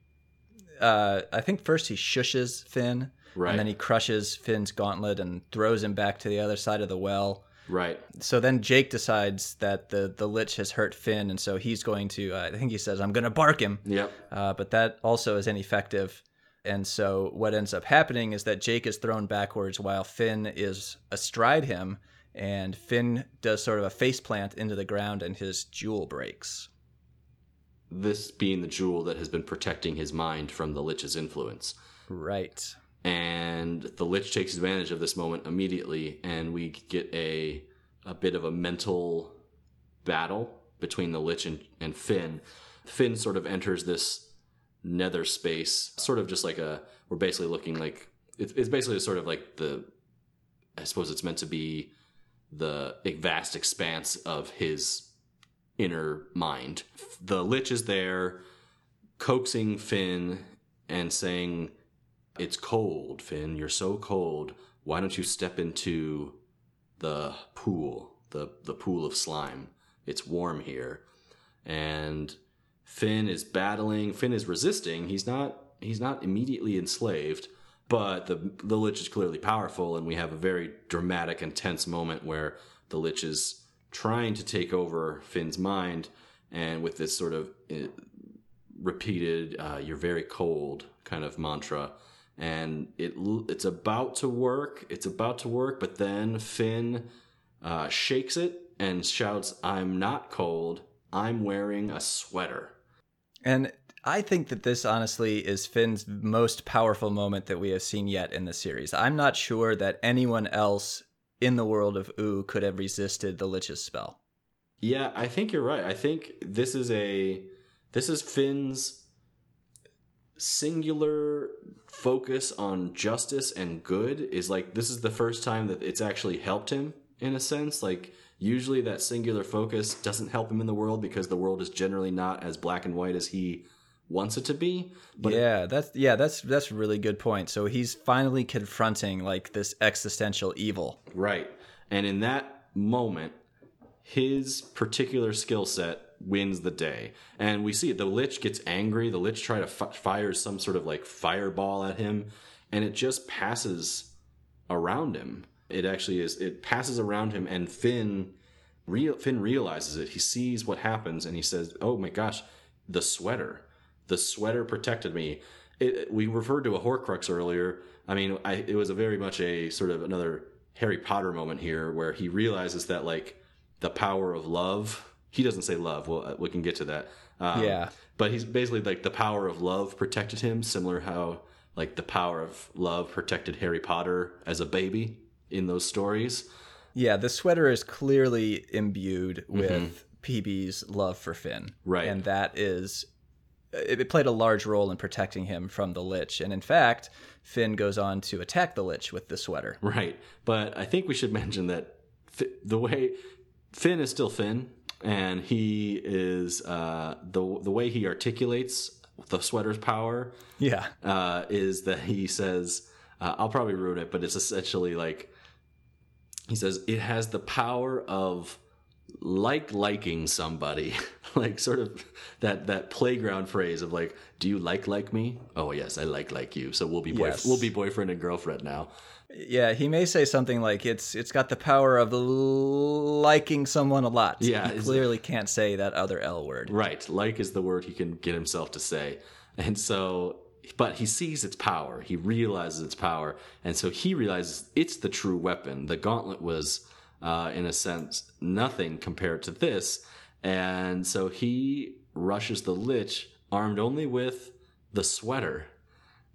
Uh, I think first he shushes Finn, Right. and then he crushes Finn's gauntlet and throws him back to the other side of the well. Right. So then Jake decides that the the lich has hurt Finn, and so he's going to. Uh, I think he says, "I'm going to bark him." Yep. uh, but that also is ineffective. And so what ends up happening is that Jake is thrown backwards while Finn is astride him, and Finn does sort of a face plant into the ground, and his jewel breaks. This being the jewel that has been protecting his mind from the Lich's influence. Right. And the Lich takes advantage of this moment immediately, and we get a a bit of a mental battle between the Lich and, and Finn. Finn sort of enters this nether space, sort of just like a we're basically looking like it's, it's basically sort of like the I suppose it's meant to be the vast expanse of his inner mind. The Lich is there, coaxing Finn and saying, It's cold, Finn. You're so cold. Why don't you step into the pool, the, the pool of slime? It's warm here. And Finn is battling. Finn is resisting. He's not. He's not immediately enslaved, but the the lich is clearly powerful, and we have a very dramatic and tense moment where the lich is trying to take over Finn's mind, and with this sort of uh, repeated uh, "you're very cold" kind of mantra, and it it's about to work. It's about to work, but then Finn uh, shakes it and shouts, "I'm not cold. I'm wearing a sweater." And I think that this honestly is Finn's most powerful moment that we have seen yet in the series. I'm not sure that anyone else in the world of Ooo could have resisted the Lich's spell. Yeah, I think you're right. I think this is a this is Finn's singular focus on justice and good is like this is the first time that it's actually helped him in a sense like usually that singular focus doesn't help him in the world because the world is generally not as black and white as he wants it to be but yeah, that's yeah, that's that's a really good point. So he's finally confronting like this existential evil. Right. And in that moment, his particular skill set wins the day. And we see it. The Lich gets angry. The Lich try to f- fires some sort of like fireball at him, and it just passes around him. It actually is. It passes around him, and Finn, real Finn realizes it. He sees what happens, and he says, "Oh my gosh, the sweater! The sweater protected me." It, we referred to a Horcrux earlier. I mean, I, it was a very much a sort of another Harry Potter moment here, where he realizes that like the power of love. He doesn't say love. Well, we can get to that. Um, Yeah. but he's basically like the power of love protected him, similar how like the power of love protected Harry Potter as a baby in those stories. Yeah, the sweater is clearly imbued with PB's love for Finn. Right. And that is it it played a large role in protecting him from the Lich. And in fact, Finn goes on to attack the Lich with the sweater. Right. But I think we should mention that the way Finn is still Finn, and he is uh, the the way he articulates the sweater's power Yeah. uh, is that he says, uh, I'll probably ruin it, but it's essentially like he says it has the power of like liking somebody, like sort of that that playground phrase of like, do you like like me? Oh yes, I like like you. So we'll be boyf- Yes. we'll be boyfriend and girlfriend now. Yeah, he may say something like it's it's got the power of liking someone a lot. Yeah, he clearly can't say that other L word. Right. Like is the word he can get himself to say. And so, but he sees its power. He realizes its power. And so he realizes it's the true weapon. The gauntlet was, uh, in a sense, nothing compared to this. And so he rushes the Lich armed only with the sweater.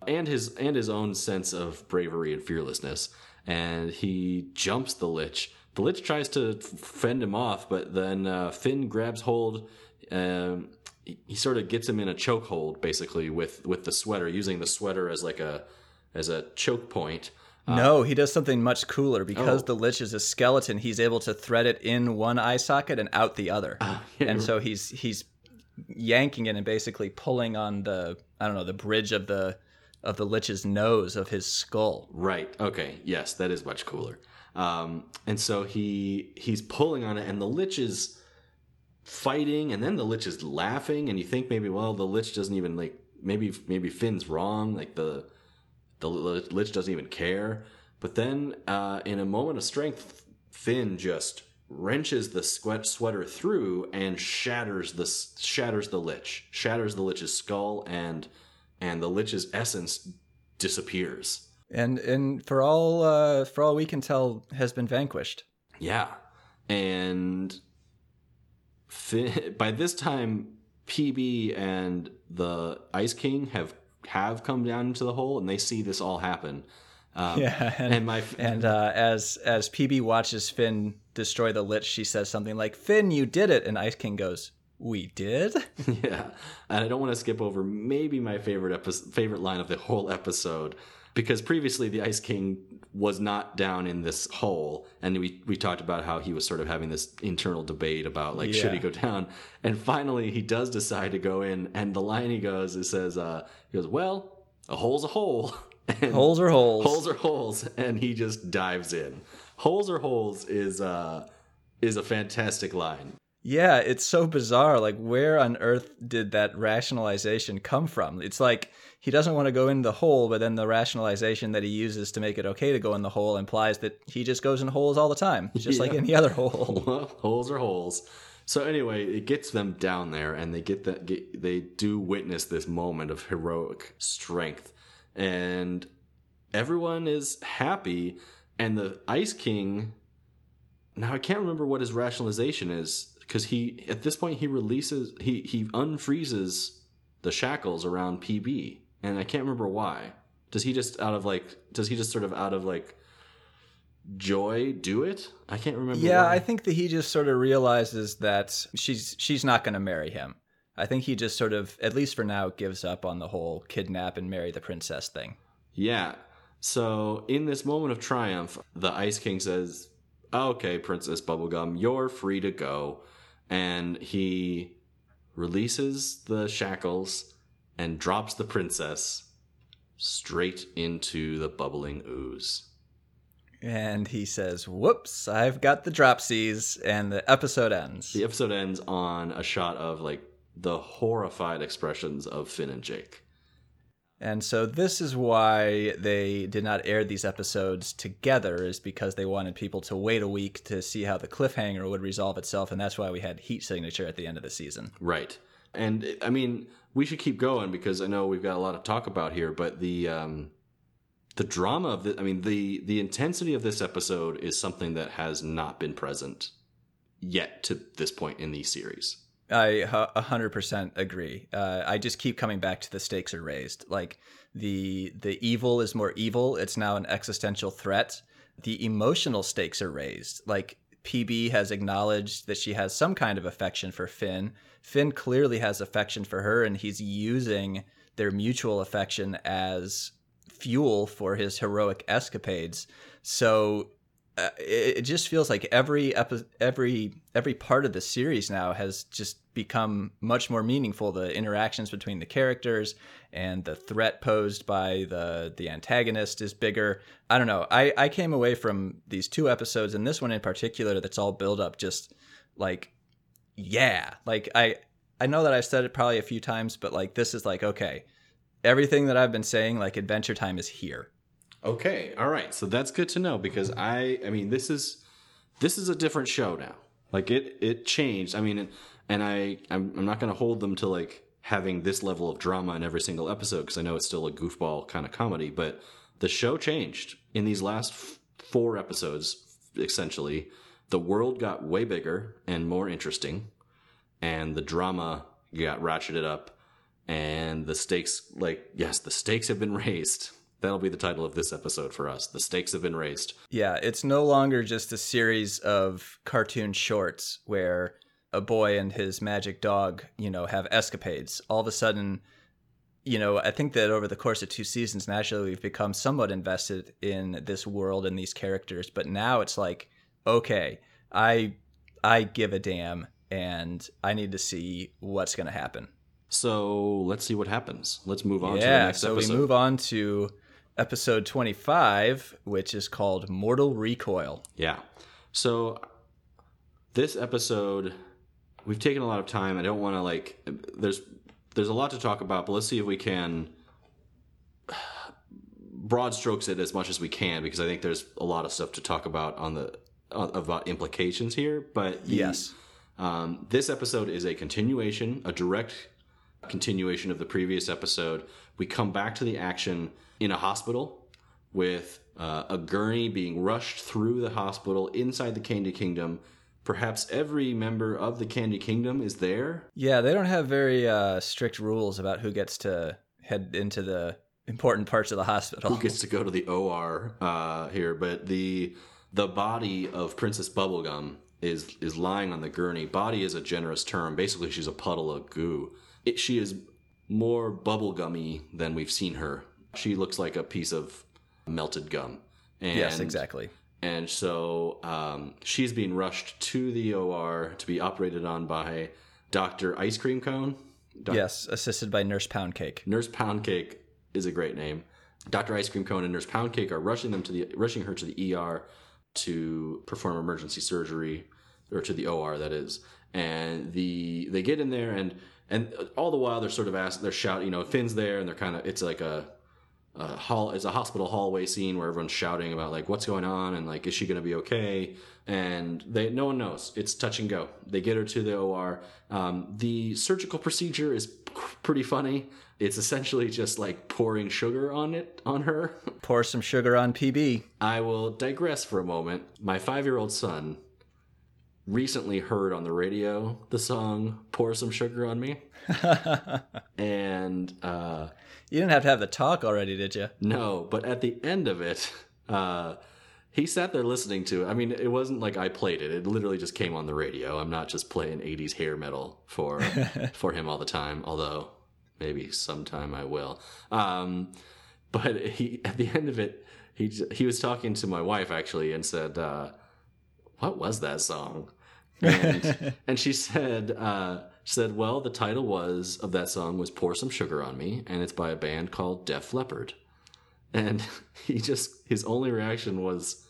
And his and his own sense of bravery and fearlessness. And he jumps the lich. The lich tries to fend him off, but then uh, Finn grabs hold. Um, he, he sort of gets him in a chokehold, basically, with with the sweater, using the sweater as like a as a choke point. no, he does something much cooler because Oh. the lich is a skeleton. He's able to thread it in one eye socket and out the other, and so he's he's yanking it and basically pulling on the I don't know the bridge of the of the lich's nose of his skull. Right. Okay. Yes, that is much cooler. Um, and so he he's pulling on it, and the lich is fighting, and then the lich is laughing, and you think maybe, well, the lich doesn't even like maybe maybe Finn's wrong, like the the lich doesn't even care. But then, uh, in a moment of strength, Finn just wrenches the sweat sweater through and shatters the shatters the lich, shatters the lich's skull, and and the lich's essence disappears. And and for all uh, for all we can tell, has been vanquished. Yeah. And Finn, by this time, PB and the Ice King have have come down into the hole, and they see this all happen. Um, Yeah, and and my and uh, as as PB watches Finn destroy the lich, she says something like, "Finn, you did it," and Ice King goes, "We did." yeah, and I don't want to skip over maybe my favorite episode, favorite line of the whole episode because previously the Ice King was not down in this hole, and we we talked about how he was sort of having this internal debate about like should he go down, and finally he does decide to go in, and the line he goes it says uh, he goes well a hole's a hole. And Holes are holes. holes are holes, and he just dives in. Holes are holes is uh is a fantastic line. Yeah, it's so bizarre. Like, where on earth did that rationalization come from? It's like he doesn't want to go in the hole, but then the rationalization that he uses to make it okay to go in the hole implies that he just goes in holes all the time, just like any other hole. Well, holes are holes. So anyway, it gets them down there, and they get that. Get, they do witness this moment of heroic strength, and everyone is happy. And the Ice King. Now I can't remember what his rationalization is because he at this point he releases he he unfreezes the shackles around PB, and I can't remember why. Does he just out of like? Does he just sort of out of like joy do it? I can't remember. Yeah, why. I think that he just sort of realizes that she's she's not going to marry him. I think he just sort of, at least for now, gives up on the whole kidnap and marry the princess thing. Yeah. So in this moment of triumph, the Ice King says, "Okay, Princess Bubblegum, you're free to go," and he releases the shackles and drops the princess straight into the bubbling ooze. And he says, "Whoops, I've got the dropsies," and the episode ends. The episode ends on a shot of like the horrified expressions of Finn and Jake. And so this is why they did not air these episodes together, is because they wanted people to wait a week to see how the cliffhanger would resolve itself, and that's why we had Heat Signature at the end of the season. Right. And I mean, we should keep going because I know we've got a lot to talk about here, but the um the drama of the I mean, the the intensity of this episode is something that has not been present yet to this point in the series. I hundred percent agree. Uh, I just keep coming back to the stakes are raised. Like the the evil is more evil. It's now an existential threat. The emotional stakes are raised. Like PB has acknowledged that she has some kind of affection for Finn. Finn clearly has affection for her, and he's using their mutual affection as fuel for his heroic escapades. So uh, it, it just feels like every epi- every every part of the series now has just become much more meaningful. The interactions between the characters and the threat posed by the the antagonist is bigger. I don't know. I I came away from these two episodes and this one in particular that's all build up just like yeah. Like I I know that I've said it probably a few times, but like this is like okay. Everything that I've been saying, like Adventure Time is here. Okay, all right. So that's good to know because I I mean, this is this is a different show now. Like it it changed. I mean, and, I I'm, I'm not going to hold them to like having this level of drama in every single episode because I know it's still a goofball kind of comedy, but the show changed in these last f- four episodes essentially. The world got way bigger and more interesting and the drama got ratcheted up and the stakes like yes the stakes have been raised that'll be the title of this episode for us the stakes have been raised Yeah, it's no longer just a series of cartoon shorts where a boy and his magic dog, you know, have escapades. All of a sudden, you know, I think that over the course of two seasons, naturally we've become somewhat invested in this world and these characters. But now it's like, okay, I I give a damn and I need to see what's gonna happen. so let's see what happens let's move on to the yeah, next so episode we move on to episode twenty five, which is called Mortal Recoil. Yeah. So this episode, we've taken a lot of time. I don't want to like. There's there's a lot to talk about, but let's see if we can broad strokes it as much as we can because I think there's a lot of stuff to talk about on the uh, about implications here. But the- Yes. um, this episode is a continuation, a direct continuation of the previous episode. We come back to the action in a hospital with uh, a gurney being rushed through the hospital inside the Candy Kingdom. Perhaps every member of the Candy Kingdom is there. Yeah, they don't have very uh, strict rules about who gets to head into the important parts of the hospital. Who gets to go to the OR uh, here? But the the body of Princess Bubblegum is is lying on the gurney. Body is a generous term. Basically, she's a puddle of goo. It, she is more bubblegummy than we've seen her. She looks like a piece of melted gum. And, yes, exactly. And so um, she's being rushed to the OR to be operated on by Doctor Ice Cream Cone. Doc- Yes, assisted by Nurse Poundcake. Nurse Poundcake is a great name. Doctor Ice Cream Cone and Nurse Poundcake are rushing them to the rushing her to the ER to perform emergency surgery, or to the OR that is. And the they get in there and and all the while they're sort of asked they're shouting you know Finn's there and they're kind of it's like a, a hall is a hospital hallway scene where everyone's shouting about like what's going on and like is she gonna be okay and they no one knows it's touch and go they get her to the OR um, the surgical procedure is pretty funny it's essentially just like pouring sugar on it on her Pour some sugar on PB. I will digress for a moment. My five year old son recently heard on the radio the song Pour Some Sugar on Me. and uh, You didn't have to have the talk already, did you? no, but at the end of it, uh, he sat there listening to it. I mean, it wasn't like I played it. It literally just came on the radio. I'm not just playing 80s hair metal for for him all the time, although maybe sometime I will. Um, but he at the end of it, he he was talking to my wife actually and said, uh, "What was that song?" And, and she said, uh, said, "Well, the title was of that song was Pour Some Sugar on Me, and it's by a band called Def Leppard." And he just his only reaction was,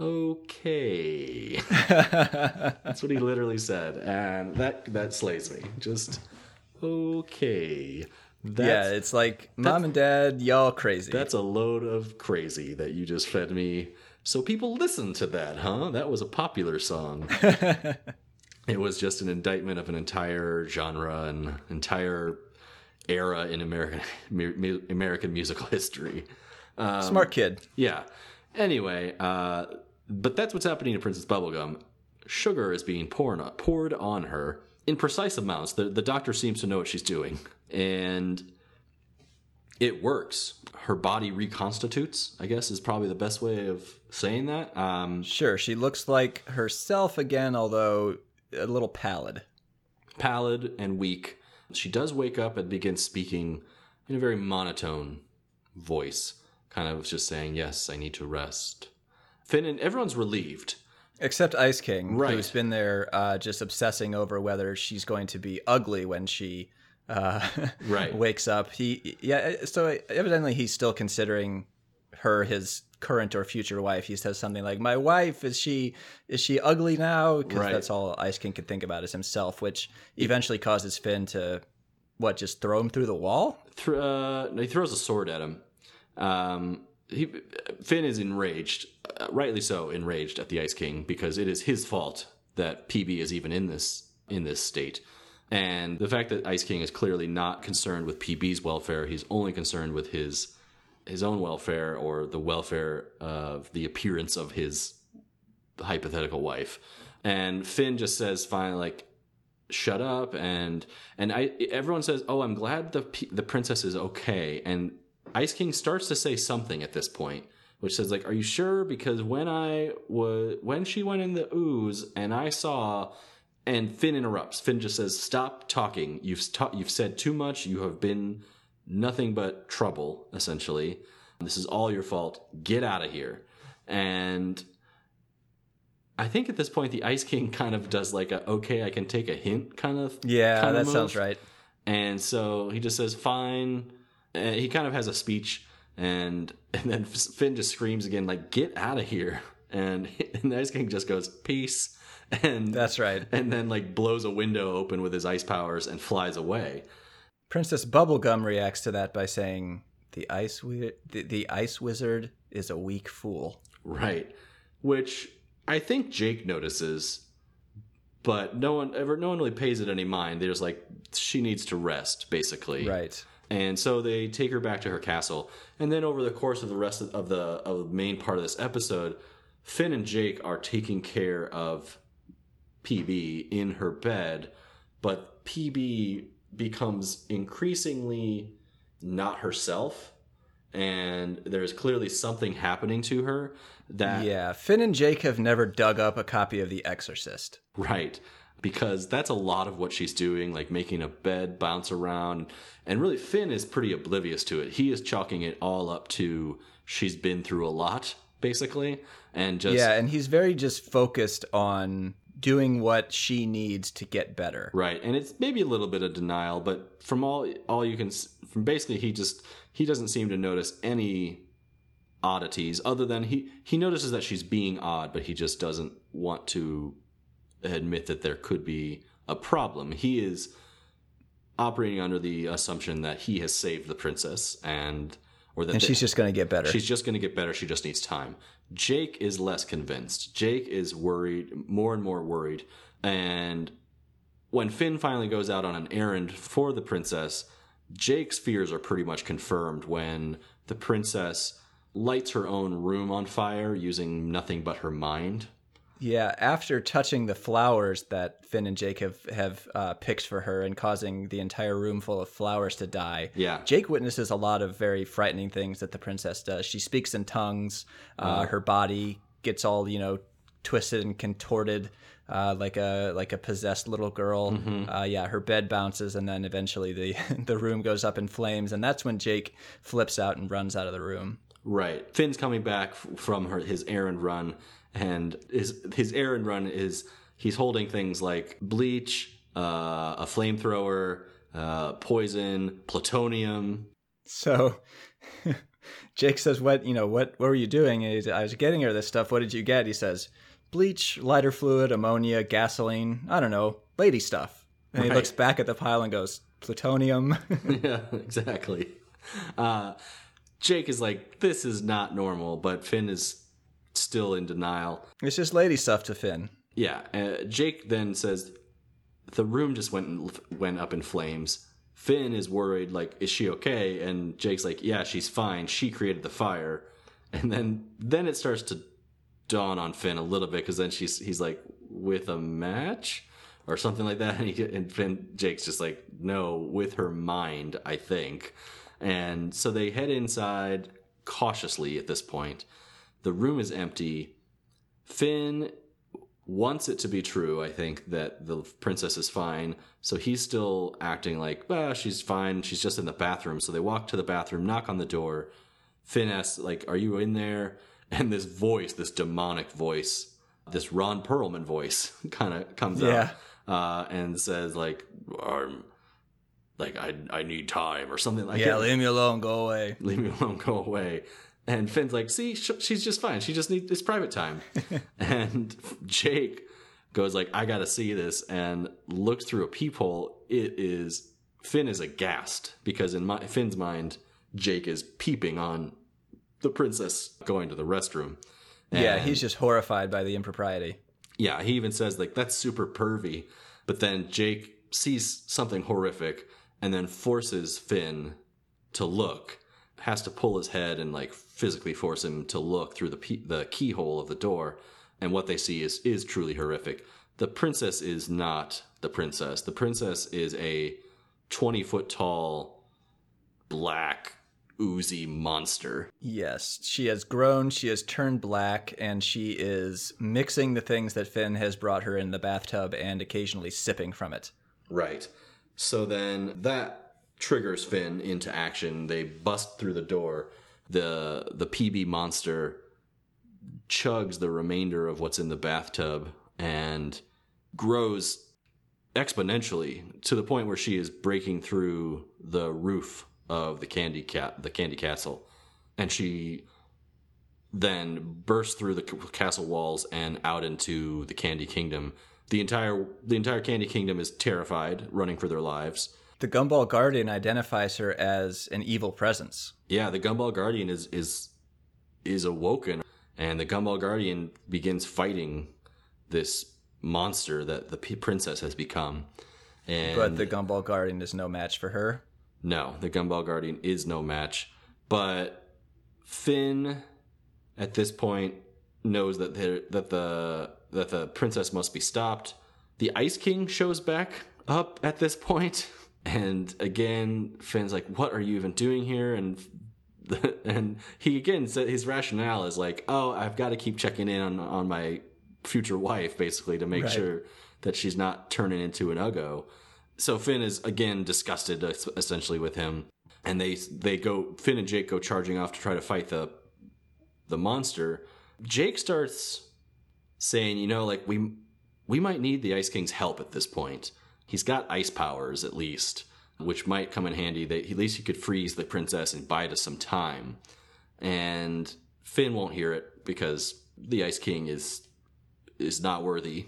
"Okay." That's what he literally said, and that that slays me. Just okay. That's, yeah, it's like mom and dad, y'all crazy. that's a load of crazy that you just fed me. So people listen to that, huh? That was a popular song. it was just an indictment of an entire genre and entire era in American American musical history. Um, Smart kid. Yeah. Anyway, uh, but that's what's happening to Princess Bubblegum. Sugar is being poured on, poured on her in precise amounts. The the doctor seems to know what she's doing, and it works. Her body reconstitutes. I guess is probably the best way of saying that. Um, Sure, she looks like herself again, although a little pallid. pallid and weak. She does wake up and begin speaking in a very monotone voice, kind of just saying, "Yes, I need to rest." Finn and everyone's relieved. Except Ice King, Right. who's been there uh, just obsessing over whether she's going to be ugly when she uh, Right. wakes up. He, yeah, so evidently he's still considering her his current or future wife. He says something like, "My wife is she is she ugly now?" Because Right. that's all Ice King could think about is himself, which eventually causes Finn to what just throw him through the wall. Th- uh, he throws a sword at him. Um, he, Finn is enraged, uh, rightly so, enraged at the Ice King because it is his fault that PB is even in this in this state, and the fact that Ice King is clearly not concerned with PB's welfare. He's only concerned with his his own welfare or the welfare of the appearance of his hypothetical wife. And Finn just says, finally like shut up and and I everyone says, "Oh, I'm glad the the princess is okay." And Ice King starts to say something at this point, which says like, "Are you sure?" Because when I was when she went in the ooze and I saw and Finn interrupts. Finn just says, "Stop talking. You've ta- you've said too much. You have been nothing but trouble essentially. This is all your fault. Get out of here." And I think at this point the Ice King kind of does like a okay, I can take a hint kind of Yeah, kind that of move. sounds right. And so he just says, "Fine." And he kind of has a speech, and and then Finn just screams again, like, "Get out of here!" And, and the Ice King just goes, "Peace," and That's right. and then like blows a window open with his ice powers and flies away. Princess Bubblegum reacts to that by saying, "The ice wi- the, the ice wizard is a weak fool." Right. Which I think Jake notices, but no one ever no one really pays it any mind. They're just like she needs to rest, basically. Right. And so they take her back to her castle. And then over the course of the rest of, of the of the main part of this episode, Finn and Jake are taking care of PB in her bed, but PB becomes increasingly not herself. And there's clearly something happening to her that Yeah, Finn and Jake have never dug up a copy of The Exorcist. Right. Because that's a lot of what she's doing, like making a bed bounce around. And really, Finn is pretty oblivious to it. He is chalking it all up to she's been through a lot, basically. And just, Yeah, and he's very just focused on doing what she needs to get better. right. And it's maybe a little bit of denial, but from all, all you can, from basically, he just, he doesn't seem to notice any oddities other than he, he notices that she's being odd, but he just doesn't want to admit that there could be a problem. He is operating under the assumption that he has saved the princess and or that And they- she's just going to get better. she's just going to get better. She just needs time. Jake is less convinced. Jake is worried, more and more worried. And when Finn finally goes out on an errand for the princess, Jake's fears are pretty much confirmed when the princess lights her own room on fire using nothing but her mind. Yeah, after touching the flowers that Finn and Jake have have uh, picked for her and causing the entire room full of flowers to die. Yeah. Jake witnesses a lot of very frightening things that the princess does. She speaks in tongues. Uh, her body gets all you know twisted and contorted. Uh, like a like a possessed little girl, uh, yeah. Her bed bounces, and then eventually the the room goes up in flames, and that's when Jake flips out and runs out of the room. Right. Finn's coming back f- from her his errand run, and his his errand run is he's holding things like bleach, uh, a flamethrower, uh, poison, plutonium. So Jake says, "What you know? What what were you doing?" I was getting her this stuff. What did you get? He says, "Bleach, lighter fluid, ammonia, gasoline. I don't know, lady stuff." And he looks back at the pile and goes, "Plutonium." yeah, exactly. Uh, Jake is like, this is not normal, but Finn is still in denial. it's just lady stuff to Finn. Yeah. Uh, Jake then says the room just went went up in flames. Finn is worried, like, is she okay? And Jake's like, yeah, she's fine. She created the fire. And then then it starts to dawn on Finn a little bit because then she's he's like with a match or something like that, and he and Finn Jake's just like no with her mind, I think. And so they head inside cautiously at this point. The room is empty. Finn wants it to be true, I think, that the princess is fine. So he's still acting like, well, she's fine. She's just in the bathroom. So they walk to the bathroom, knock on the door. Finn asks, like, are you in there? And this voice, this demonic voice, this Ron Perlman voice kind of comes Yeah. out uh, and says, like, I'm, like, I, I need time or something like yeah, that leave me alone. Go away. leave me alone, go away. And Finn's like, see, sh- she's just fine. She just needs this private time. and Jake goes like, I gotta see this, and looks through a peephole. It is Finn is aghast because in my Finn's mind, Jake is peeping on the princess going to the restroom. yeah, he's just horrified by the impropriety. yeah, he even says like that's super pervy. But then Jake sees something horrific and then forces Finn to look. Has to pull his head and like physically force him to look through the pe- the keyhole of the door. And what they see is is truly horrific. The princess is not the princess. The princess is a 20 foot tall, black, oozy monster. Yes, she has grown, she has turned black, and she is mixing the things that Finn has brought her in the bathtub and occasionally sipping from it. Right. So then that triggers Finn into action. They bust through the door. The the PB monster chugs the remainder of what's in the bathtub and grows exponentially to the point where she is breaking through the roof of the candy cat the candy castle. And she then bursts through the castle walls and out into the candy kingdom. The entire the entire candy kingdom is terrified running for their lives. The Gumball Guardian identifies her as an evil presence. Yeah the gumball guardian is is is awoken and the gumball guardian begins fighting this monster that the princess has become and But the Gumball Guardian is no match for her. No, the Gumball Guardian is no match. But Finn, at this point, knows that that the that the princess must be stopped. The Ice King shows back up at this point, and again, Finn's like, "What are you even doing here?" And and he again said his rationale is like, "Oh, I've got to keep checking in on on my future wife, basically, to make Right. sure that she's not turning into an uggo." so Finn is again disgusted essentially with him, and they they go Finn and Jake go charging off to try to fight the the monster. Jake starts saying, you know, like we we might need the Ice King's help at this point. He's got ice powers at least, which might come in handy. That at least he could freeze the princess and buy us some time. And Finn won't hear it because the Ice King is is not worthy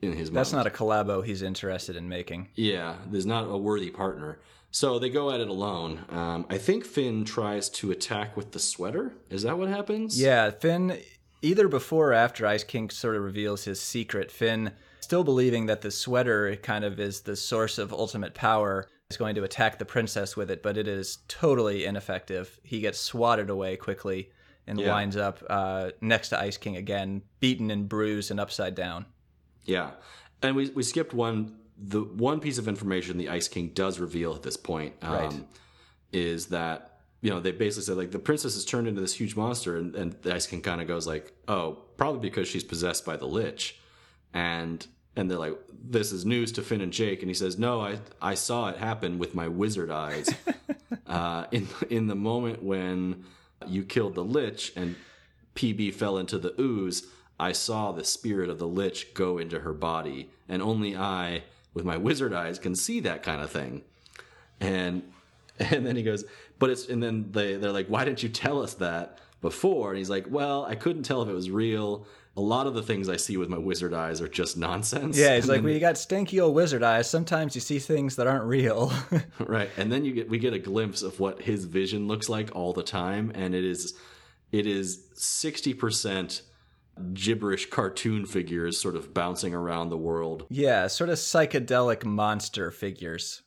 in his mind. That's not a collabo he's interested in making. Yeah, there's not a worthy partner. So they go at it alone. Um, I think Finn tries to attack with the sweater. Is that what happens? Yeah, Finn, either before or after Ice King sort of reveals his secret, Finn, still believing that the sweater kind of is the source of ultimate power, is going to attack the princess with it, but it is totally ineffective. He gets swatted away quickly and Yeah. winds up uh, next to Ice King again, beaten and bruised and upside down. Yeah. And we, we skipped one. The one piece of information the Ice King does reveal at this point um, Right. is that, you know, they basically said, like, the princess has turned into this huge monster. And, and the Ice King kind of goes, like, oh, probably because she's possessed by the Lich. And. And they're like, "This is news to Finn and Jake," and he says, "No, I I saw it happen with my wizard eyes." uh, in in the moment when you killed the lich and PB fell into the ooze, I saw the spirit of the lich go into her body, and only I, with my wizard eyes, can see that kind of thing. And and then he goes, but it's and then they they're like, why didn't you tell us that before? And he's like, well, I couldn't tell if it was real. A lot of the things I see with my wizard eyes are just nonsense. Yeah, it's And like, then- well, you got stinky old wizard eyes. Sometimes you see things that aren't real. right and then you get we get a glimpse of what his vision looks like all the time and it is it is 60% gibberish cartoon figures sort of bouncing around the world yeah, sort of psychedelic monster figures.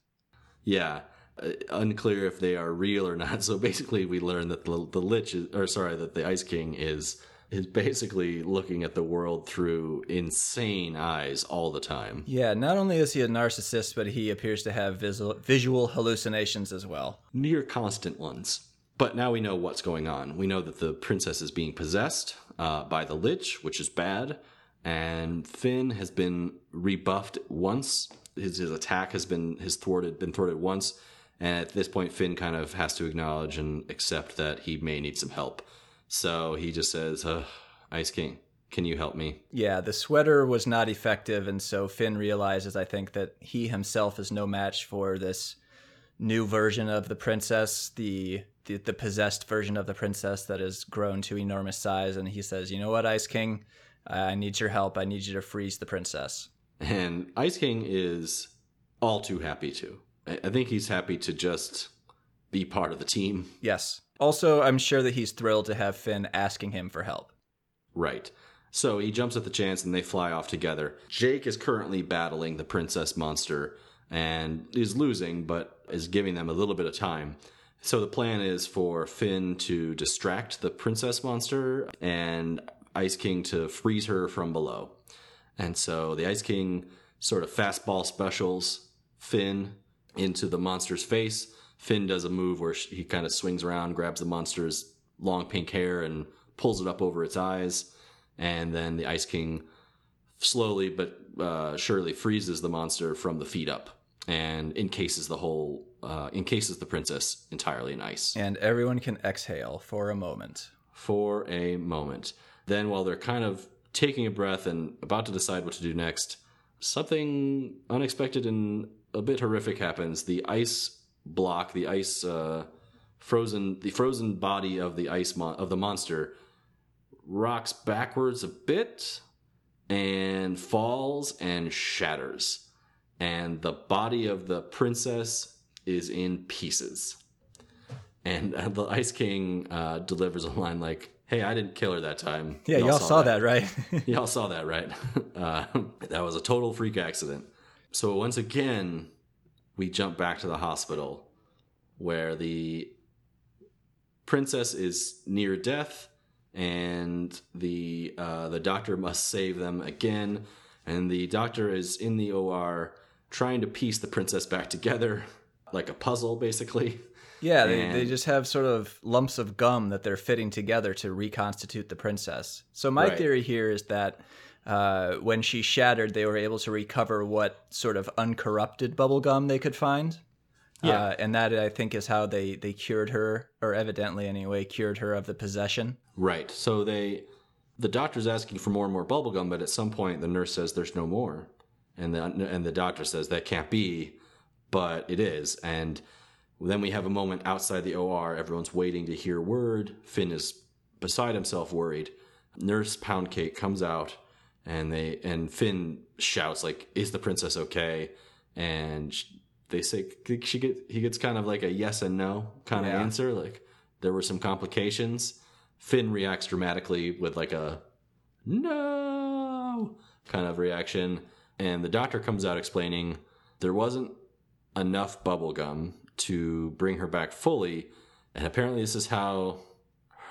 yeah uh, unclear if they are real or not so basically we learn that the, the lich is, or sorry that the ice king is is basically looking at the world through insane eyes all the time Yeah, not only is he a narcissist, but he appears to have visual, visual hallucinations as well. near constant ones. But now we know what's going on. We know that the princess is being possessed uh, by the Lich, which is bad, and Finn has been rebuffed once. His, his attack has been has thwarted been thwarted once, and at this point, Finn kind of has to acknowledge and accept that he may need some help. So he just says, uh, "Ice King, can you help me?" Yeah, the sweater was not effective, and so Finn realizes, I think, that he himself is no match for this new version of the princess, the, the the possessed version of the princess that has grown to enormous size. And he says, "You know what, Ice King, I need your help. I need you to freeze the princess." And Ice King is all too happy to. I I think he's happy to just be part of the team Yes. Also, I'm sure that he's thrilled to have Finn asking him for help. Right. So he jumps at the chance and they fly off together. Jake is currently battling the princess monster and is losing, but is giving them a little bit of time. So the plan is for Finn to distract the princess monster and Ice King to freeze her from below. And so the Ice King sort of fastball specials Finn into the monster's face. Finn does a move where he kind of swings around, grabs the monster's long pink hair, and pulls it up over its eyes. And then the Ice King slowly but uh, surely freezes the monster from the feet up and encases the whole, uh, encases the princess entirely in ice And everyone can exhale for a moment. for a moment. Then, while they're kind of taking a breath and about to decide what to do next, something unexpected and a bit horrific happens. The ice block, the ice uh, frozen, the frozen body of the ice mon- of the monster rocks backwards a bit and falls and shatters, and the body of the princess is in pieces. And uh, the Ice King uh, delivers a line like, "Hey, I didn't kill her that time. Yeah, y'all, saw, that, right? Y'all saw that, right? Uh, that was a total freak accident. So once again, we jump back to the hospital where the princess is near death, and the uh, the doctor must save them again. And the doctor is in the OR trying to piece the princess back together, like a puzzle, basically. yeah, they, they just have sort of lumps of gum that they're fitting together to reconstitute the princess. So my Right. theory here is that uh, when she shattered, they were able to recover what sort of uncorrupted bubble gum they could find. Yeah. Uh, and that I think is how they, they cured her, or evidently anyway, cured her of the possession. Right. So they, the doctor's asking for more and more bubblegum, but at some point the nurse says there's no more, and the and the doctor says that can't be, but it is. And then we have a moment outside the OR. Everyone's waiting to hear word. Finn is beside himself, worried. Nurse Poundcake comes out, and they and Finn shouts like, "Is the princess okay?" And they say she get he gets kind of like a yes and no kind of answer, like there were some complications. Finn reacts dramatically with like a no kind of reaction. And the doctor comes out explaining there wasn't enough bubble gum to bring her back fully. And apparently, this is how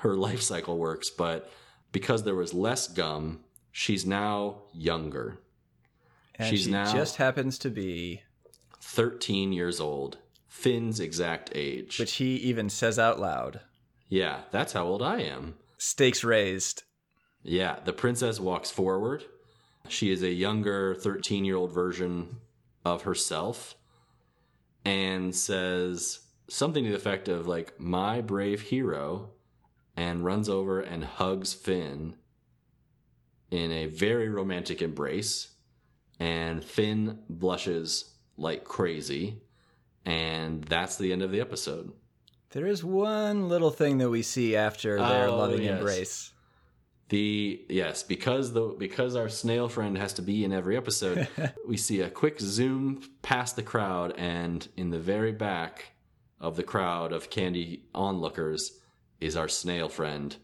her life cycle works. But because there was less gum, she's now younger. And She's she now- just happens to be, 13 years old. Finn's exact age. which he even says out loud, yeah, that's how old I am. stakes raised. Yeah, the princess walks forward. She is a younger 13 year old version of herself and says something to the effect of, like, my brave hero, and runs over and hugs Finn in a very romantic embrace. And Finn blushes like crazy. And that's the end of the episode. There is one little thing that we see after their Oh, loving yes. embrace. The yes, because the because our snail friend has to be in every episode, we see a quick zoom past the crowd, and in the very back of the crowd of candy onlookers is our snail friend,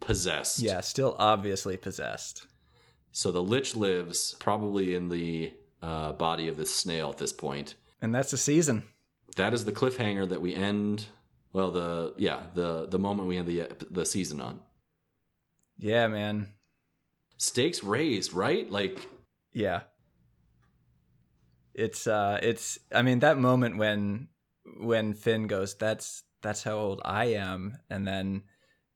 possessed. Yeah, still obviously possessed. So the lich lives probably in the uh, body of this snail at this point. And that's the season. That is the cliffhanger that we end. Well, the yeah the the moment we end the the season on. Yeah, man. Stakes raised, right? Like Yeah. It's uh it's I mean that moment when when Finn goes that's that's how old I am and then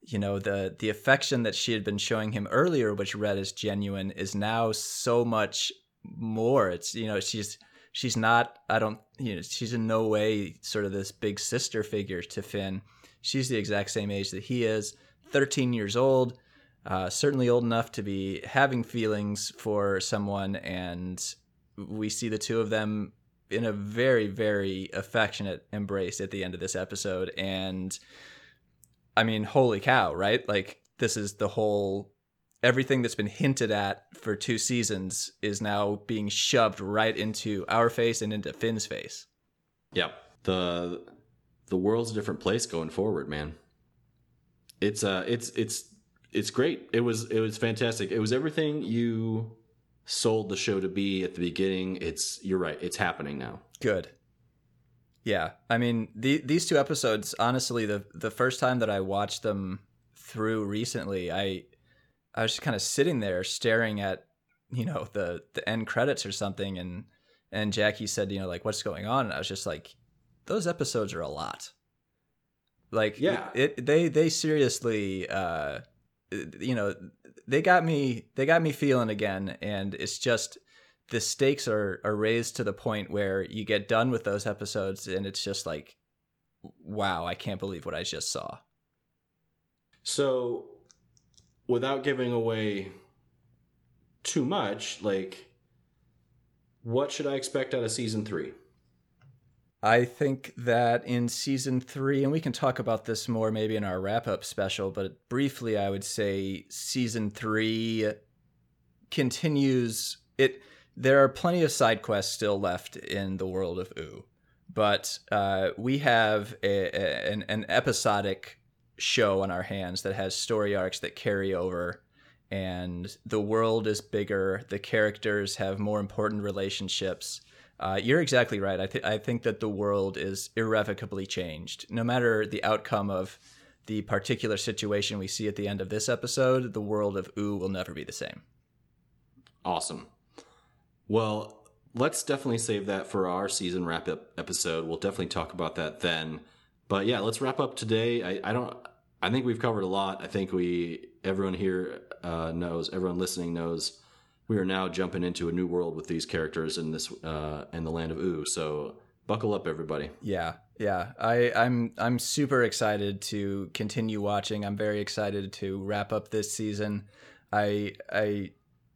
you know the the affection that she had been showing him earlier which read as genuine is now so much more it's you know she's she's not I don't you know she's in no way sort of this big sister figure to Finn she's the exact same age that he is 13 years old uh, certainly old enough to be having feelings for someone, and we see the two of them in a very, very affectionate embrace at the end of this episode. And I mean, holy cow, right? Like, this is the whole everything that's been hinted at for two seasons is now being shoved right into our face and into Finn's face. Yeah. The the world's a different place going forward, man. It's uh it's it's it's great. It was it was fantastic. It was everything you sold the show to be at the beginning. It's you're right. It's happening now. Good. Yeah, I mean the, these two episodes. Honestly, the the first time that I watched them through recently, I I was just kind of sitting there staring at you know the the end credits or something and and Jackie said you know like what's going on and I was just like those episodes are a lot like Yeah. it they they seriously uh you know they got me they got me feeling again and it's just the stakes are are raised to the point where you get done with those episodes and it's just like wow I can't believe what I just saw So, without giving away too much, like, what should I expect out of season three? I think that in season three, and we can talk about this more maybe in our wrap up special, but briefly, I would say season three continues it. There are plenty of side quests still left in the world of Ooo, but uh, we have a, a- an, an episodic show on our hands that has story arcs that carry over and the world is bigger the characters have more important relationships. Uh, you're exactly right. I, th- I think that the world is irrevocably changed. No matter the outcome of the particular situation we see at the end of this episode the world of Ooo will never be the same. Awesome. Well, let's definitely save that for our season wrap up episode. We'll definitely talk about that then. But yeah, let's wrap up today. I, I don't. I think we've covered a lot. I think we everyone here uh, knows. Everyone listening knows. We are now jumping into a new world with these characters in this uh, in the land of Ooo. So buckle up, everybody. Yeah, yeah. I, I'm I'm super excited to continue watching. I'm very excited to wrap up this season. I I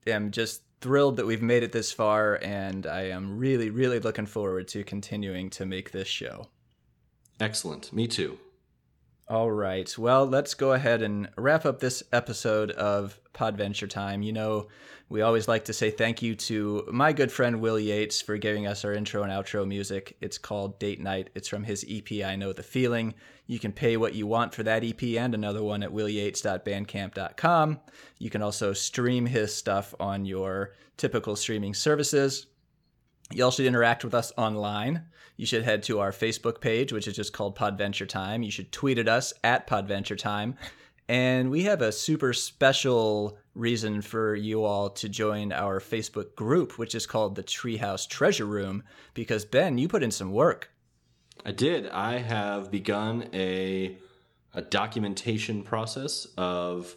am just thrilled that we've made it this far, and I am really really looking forward to continuing to make this show. Excellent. Me too. All right. Well, let's go ahead and wrap up this episode of Podventure Time. You know, we always like to say thank you to my good friend Will Yates for giving us our intro and outro music. It's called Date Night. It's from his EP I Know the Feeling. You can pay what you want for that EP and another one at willyates.bandcamp.com. You can also stream his stuff on your typical streaming services. Y'all should interact with us online. You should head to our Facebook page, which is just called Podventure Time. You should tweet at us at Podventure Time. And we have a super special reason for you all to join our Facebook group, which is called the Treehouse Treasure Room, because Ben, you put in some work. I did. I have begun a a documentation process of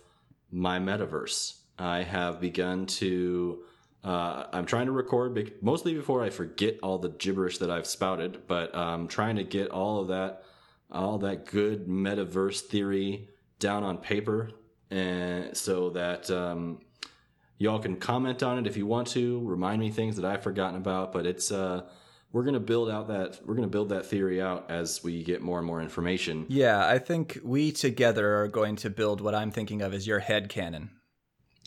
my metaverse. I have begun to. Uh, I'm trying to record bec- mostly before I forget all the gibberish that I've spouted, but I'm trying to get all of that, all that good metaverse theory down on paper, and so that um, y'all can comment on it if you want to. Remind me things that I've forgotten about, but it's uh, we're gonna build out that we're gonna build that theory out as we get more and more information. Yeah, I think we together are going to build what I'm thinking of as your head canon.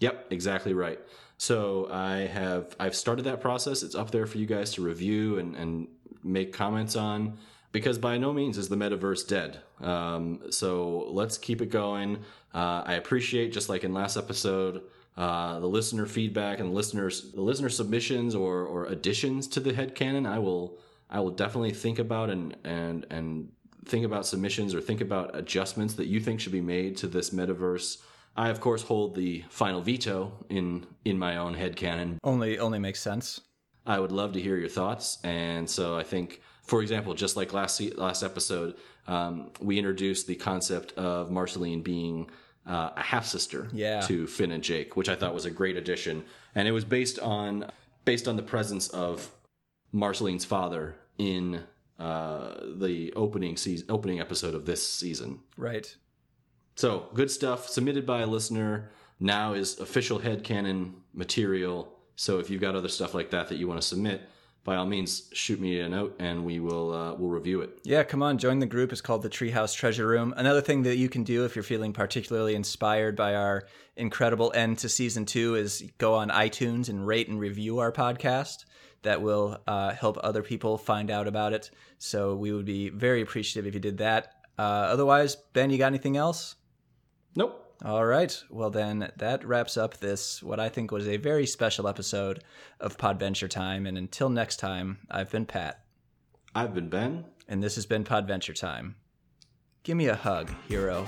Yep, exactly right. So I have I've started that process. It's up there for you guys to review and, and make comments on because by no means is the metaverse dead. Um, so let's keep it going. Uh, I appreciate just like in last episode uh, the listener feedback and the listeners the listener submissions or or additions to the headcanon. I will I will definitely think about and and and think about submissions or think about adjustments that you think should be made to this metaverse. I of course hold the final veto in in my own headcanon. Only only makes sense. I would love to hear your thoughts, and so I think, for example, just like last last episode, um, we introduced the concept of Marceline being uh, a half sister Yeah. to Finn and Jake, which I thought was a great addition, and it was based on based on the presence of Marceline's father in uh, the opening season opening episode of this season. Right. So good stuff submitted by a listener. Now is official headcanon material. So if you've got other stuff like that that you want to submit, by all means, shoot me a note and we will uh, we'll review it. Yeah, come on, join the group. It's called the Treehouse Treasure Room. Another thing that you can do if you're feeling particularly inspired by our incredible end to season two is go on iTunes and rate and review our podcast. That will uh, help other people find out about it. So we would be very appreciative if you did that. Uh, otherwise, Ben, you got anything else? Nope. All right. Well, then that wraps up this, what I think was a very special episode of Podventure Time. And until next time, I've been Pat, I've been Ben. and this has been Podventure Time. Give me a hug, hero.